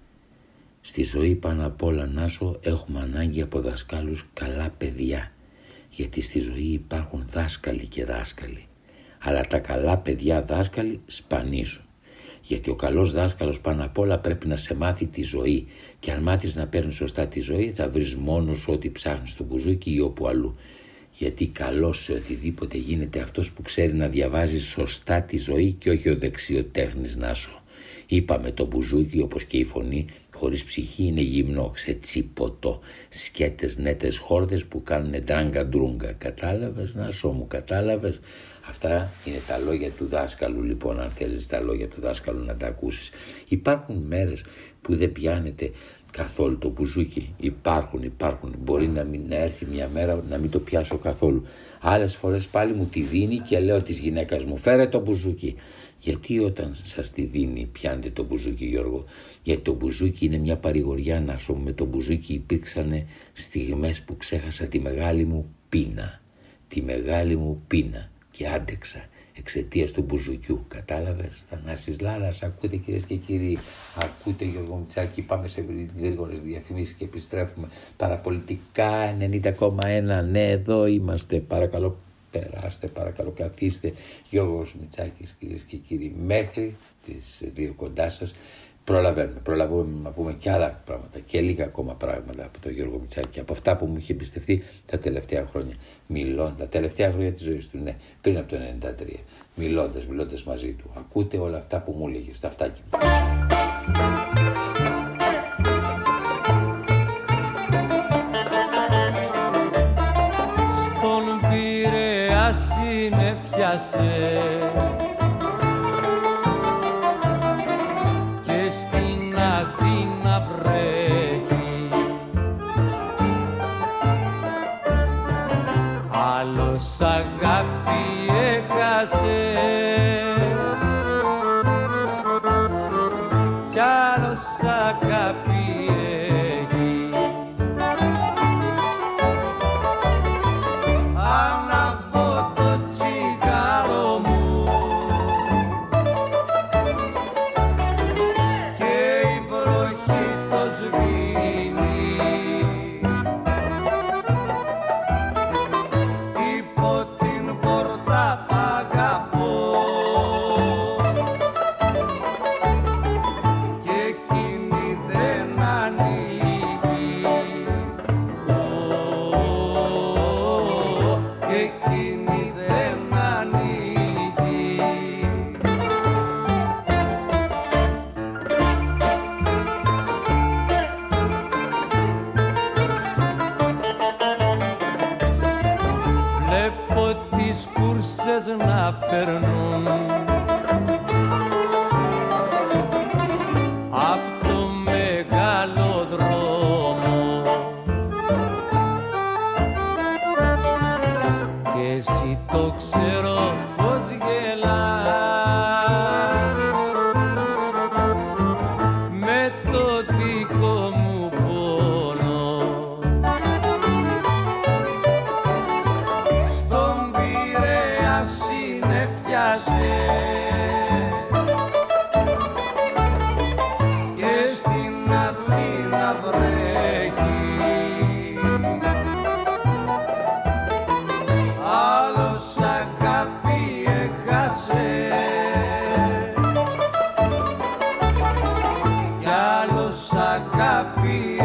Στη ζωή πάνω απ' όλα Νάσο έχουμε ανάγκη από δασκάλους καλά παιδιά. Γιατί στη ζωή υπάρχουν δάσκαλοι και δάσκαλοι. Αλλά τα καλά παιδιά δάσκαλοι σπανίζουν. Γιατί ο καλός δάσκαλος πάνω απ' όλα πρέπει να σε μάθει τη ζωή. Και αν μάθεις να παίρνεις σωστά τη ζωή θα βρεις μόνος σου ό,τι ψάχνεις στο μπουζούκι ή όπου αλλού. Γιατί καλός σε οτιδήποτε γίνεται αυτός που ξέρει να διαβάζει σωστά τη ζωή και όχι ο δεξιοτέχνης Νάσο. Είπαμε το μπουζούκι όπως και η φωνή χωρίς ψυχή είναι γυμνό, ξετσίποτο, σκέτες νέτες χόρδες που κάνουν ντράγκα ντρούγκα. Κατάλαβες Νάσο μου, κατάλαβες. Αυτά είναι τα λόγια του δάσκαλου λοιπόν αν θέλεις τα λόγια του δάσκαλου να τα ακούσεις. Υπάρχουν μέρες που δεν πιάνετε καθόλου το μπουζούκι. Υπάρχουν, υπάρχουν. Μπορεί να, μην, να έρθει μια μέρα να μην το πιάσω καθόλου. Άλλες φορές πάλι μου τη δίνει και λέω της γυναίκας μου φέρε το μπουζούκι. Γιατί όταν σας τη δίνει πιάνετε το μπουζούκι Γιώργο. Γιατί το μπουζούκι είναι μια παρηγοριά να σου με το μπουζούκι υπήρξαν στιγμές που ξέχασα τη μεγάλη μου πείνα. Τη μεγάλη μου πείνα και άντεξα εξαιτίας του μπουζουκιού. Κατάλαβες, Θανάσης Λάρας, ακούτε κυρίες και κύριοι, ακούτε Γιώργο Μητσάκη. Πάμε σε γρήγορες διαφημίσεις και επιστρέφουμε. Παραπολιτικά 90,1. Ναι, εδώ είμαστε. Παρακαλώ, περάστε, παρακαλώ, καθίστε. Γιώργος Μητσάκης, κυρίες και κύριοι, μέχρι τις δύο κοντά σας προλαβαίνουμε. Προλαβούμε να πούμε και άλλα πράγματα και λίγα ακόμα πράγματα από τον Γιώργο Μητσάκη και από αυτά που μου είχε εμπιστευτεί τα τελευταία χρόνια. Μιλώντα, τα τελευταία χρόνια της ζωής του, ναι, πριν από το 93. Μιλώντας, μιλώντας μαζί του. Ακούτε όλα αυτά που μου έλεγε στα αυτάκια μου. Στον πειραία άλλος αγάπη έχασες να περνούν αγάπη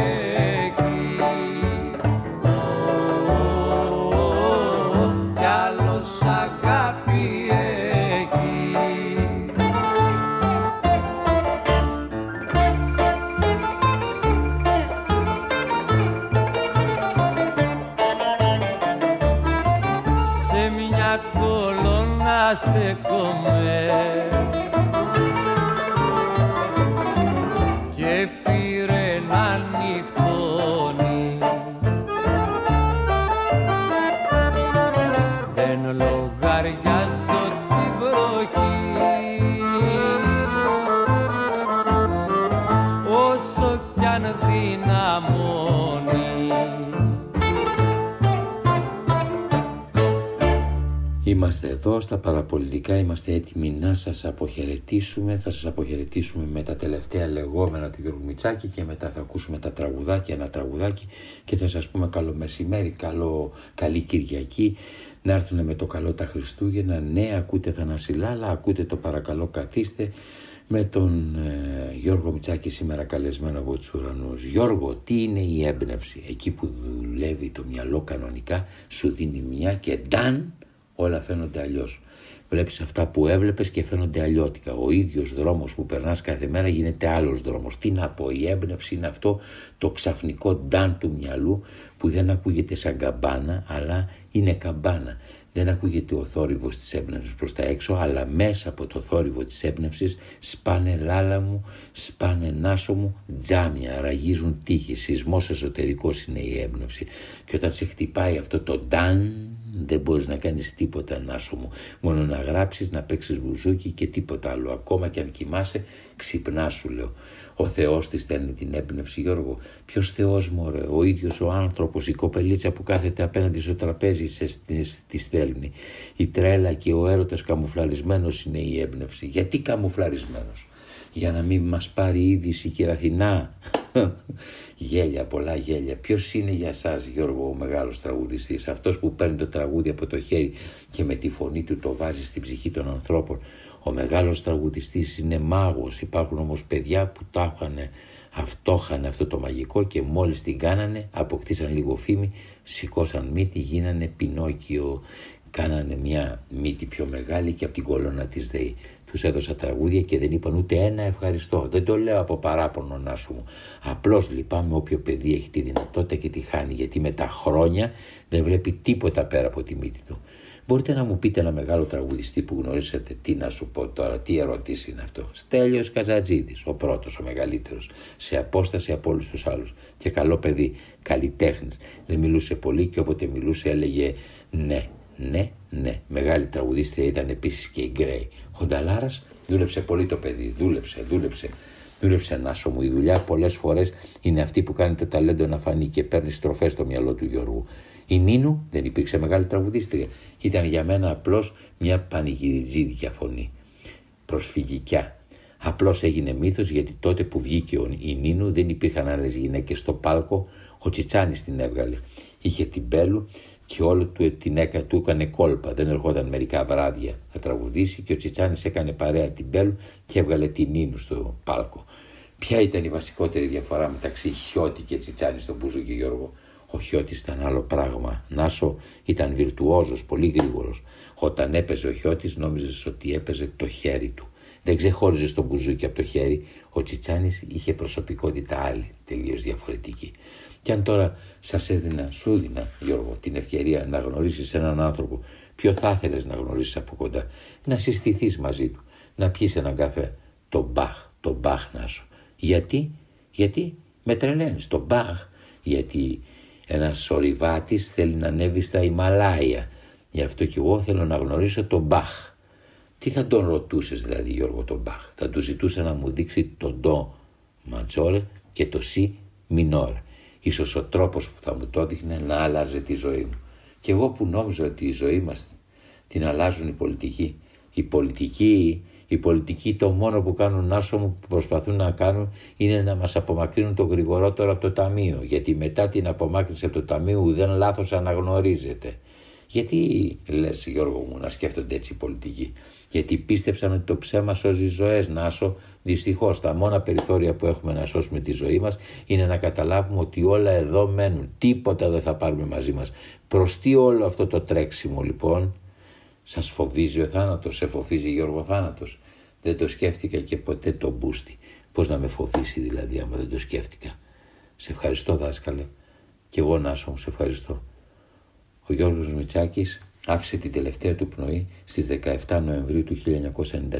εδώ στα παραπολιτικά, είμαστε έτοιμοι να σας αποχαιρετήσουμε. Θα σας αποχαιρετήσουμε με τα τελευταία λεγόμενα του Γιώργου Μητσάκη και μετά θα ακούσουμε τα τραγουδάκια, ένα τραγουδάκι και θα σας πούμε καλό μεσημέρι, καλό, καλή Κυριακή. Να έρθουν με το καλό τα Χριστούγεννα. Ναι, ακούτε Θανασιλάλα, ακούτε το παρακαλώ καθίστε με τον ε, Γιώργο Μητσάκη σήμερα καλεσμένο από τους ουρανούς. Γιώργο, τι είναι η έμπνευση; Εκεί που δουλεύει το μυαλό κανονικά σου δίνει μια και νταν όλα φαίνονται αλλιώς. Βλέπεις αυτά που έβλεπες και φαίνονται αλλιώτικα. Ο ίδιος δρόμος που περνάς κάθε μέρα γίνεται άλλος δρόμος. Τι να πω, η έμπνευση είναι αυτό το ξαφνικό ντάν του μυαλού που δεν ακούγεται σαν καμπάνα, αλλά είναι καμπάνα. Δεν ακούγεται ο θόρυβος της έμπνευσης προς τα έξω, αλλά μέσα από το θόρυβο της έμπνευσης σπάνε λάλα μου, σπάνε νάσο μου, τζάμια, ραγίζουν τείχη, σεισμός εσωτερικός είναι η έμπνευση. Και όταν σε χτυπάει αυτό το ντάν, δεν μπορείς να κάνεις τίποτα νάσο μου. Μόνο να γράψεις, να παίξεις μπουζούκι και τίποτα άλλο. Ακόμα και αν κοιμάσαι, ξυπνά σου λέω. Ο Θεός της στέλνει την έμπνευση Γιώργο. Ποιος Θεός μωρέ, ο ίδιος ο άνθρωπος, η κοπελίτσα που κάθεται απέναντι στο τραπέζι σε, της στέλνει. Η τρέλα και ο έρωτας καμουφλαρισμένος είναι η έμπνευση. Γιατί καμουφλαρισμένος; Για να μην μας πάρει είδηση κυραθινά. Γέλια, πολλά γέλια. Ποιος είναι για σας Γιώργο ο μεγάλος τραγουδιστής, αυτός που παίρνει το τραγούδι από το χέρι και με τη φωνή του το βάζει στην ψυχή των ανθρώπων. Ο μεγάλος τραγουδιστής είναι μάγος, υπάρχουν όμως παιδιά που το είχαν αυτό είχαν αυτό το μαγικό και μόλις την κάνανε αποκτήσαν λίγο φήμη, σηκώσαν μύτη, γίνανε πινόκιο, κάνανε μια μύτη πιο μεγάλη και από την κολόνα της ΔΕΗ. Τους έδωσα τραγούδια και δεν είπαν ούτε ένα ευχαριστώ. Δεν το λέω από παράπονο να σου μου. Απλώς λυπάμαι όποιο παιδί έχει τη δυνατότητα και τη χάνει γιατί με τα χρόνια δεν βλέπει τίποτα πέρα από τη μύτη του. Μπορείτε να μου πείτε ένα μεγάλο τραγουδιστή που γνωρίσατε, τι να σου πω τώρα, τι ερώτηση είναι αυτό. Στέλιος Καζατζίδης, ο πρώτος, ο μεγαλύτερος, σε απόσταση από όλους τους άλλους. Και καλό παιδί, καλλιτέχνης. Δεν μιλούσε πολύ και όποτε μιλούσε έλεγε ναι, ναι, ναι. Μεγάλη τραγουδίστρια ήταν επίσης και η Γκρέι. Ο Νταλάρας δούλεψε πολύ το παιδί, δούλεψε, δούλεψε. Δούλεψε Νάσο μου. Η δουλειά πολλές φορές είναι αυτή που κάνει το ταλέντο να φανεί και παίρνεις στροφές στο μυαλό του Γιώργου. Η Νίνου δεν υπήρξε μεγάλη τραγουδίστρια. Ήταν για μένα απλώς μια πανηγυριτζίδικια φωνή. Προσφυγικιά. Απλώς έγινε μύθος γιατί τότε που βγήκε η Νίνου δεν υπήρχαν άλλες γυναίκες στο πάλκο. Ο Τσιτσάνης την έβγαλε. Είχε την Μπέλου και όλο του την έκα, του έκανε κόλπα. Δεν ερχόταν μερικά βράδια να τραγουδήσει και ο Τσιτσάνης έκανε παρέα την Μπέλου και έβγαλε την Νίνου στο πάλκο. Ποια ήταν η βασικότερη διαφορά μεταξύ Χιώτη και Τσιτσάνης στον Μπούζο και Γιώργο; Ο Χιώτης ήταν άλλο πράγμα. Νάσο ήταν βιρτουόζος, πολύ γρήγορος. Όταν έπαιζε ο Χιώτης, νόμιζες ότι έπαιζε το χέρι του. Δεν ξεχώριζε στον μπουζούκι από το χέρι. Ο Τσιτσάνης είχε προσωπικότητα άλλη, τελείως διαφορετική. Και αν τώρα σας έδινα, σου έδινα, Γιώργο, την ευκαιρία να γνωρίσεις έναν άνθρωπο, ποιο θα ήθελες να γνωρίσεις από κοντά, να συστηθείς μαζί του, να πιεις έναν καφέ. Το Μπαχ, το Μπαχ να σου. Γιατί, γιατί με τρελαίνεις, το Μπαχ, γιατί ένας ορειβάτης θέλει να ανέβει στα Ιμαλάια. Γι' αυτό και εγώ θέλω να γνωρίσω τον Μπαχ. Τι θα τον ρωτούσες δηλαδή Γιώργο τον Μπαχ; Θα του ζητούσε να μου δείξει το ντο ματσόρε και το σι μινόρε. Ίσως ο τρόπος που θα μου το έδειχνε να άλλαζε τη ζωή μου. Και εγώ που νόμιζα ότι η ζωή μας την αλλάζουν οι πολιτικοί. Οι πολιτικοί, οι πολιτικοί το μόνο που κάνουν άσο μου που προσπαθούν να κάνουν είναι να μας απομακρύνουν το γρηγορότερο από το ταμείο. Γιατί μετά την απομάκρυνση από το ταμείο δεν λάθος αναγνωρίζεται. Γιατί λες Γιώργο μου να σκέφτονται έτσι οι πολιτικοί; Γιατί πίστεψαν ότι το ψέμα σώζει ζωές, Νάσο, Δυστυχώς, τα μόνα περιθώρια που έχουμε να σώσουμε τη ζωή μας είναι να καταλάβουμε ότι όλα εδώ μένουν. Τίποτα δεν θα πάρουμε μαζί μας. Προς τι όλο αυτό το τρέξιμο λοιπόν, σας φοβίζει ο θάνατος, σε φοβίζει Γιώργο θάνατος; Δεν το σκέφτηκα και ποτέ το μπούστι. Πώς να με φοβήσει δηλαδή, άμα δεν το σκέφτηκα; Σε ευχαριστώ, δάσκαλε. Και εγώ να σου σε ευχαριστώ. Ο Γιώργος Μητσάκης άφησε την τελευταία του πνοή στις 17 Νοεμβρίου του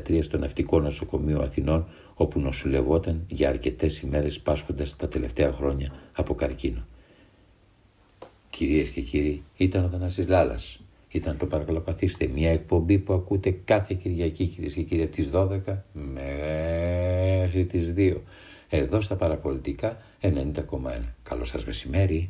1993 στο Ναυτικό Νοσοκομείο Αθηνών όπου νοσηλευόταν για αρκετές ημέρες πάσχοντας τα τελευταία χρόνια από καρκίνο. Κυρίες και κύριοι, ήταν ο Θανάσης Λάλας. Ήταν το παρακαλώ καθίστε μια εκπομπή που ακούτε κάθε Κυριακή κυρίες και κύριοι από τις 12 μέχρι τις 2 εδώ στα παραπολιτικά 90,1. Καλό σας μεσημέρι.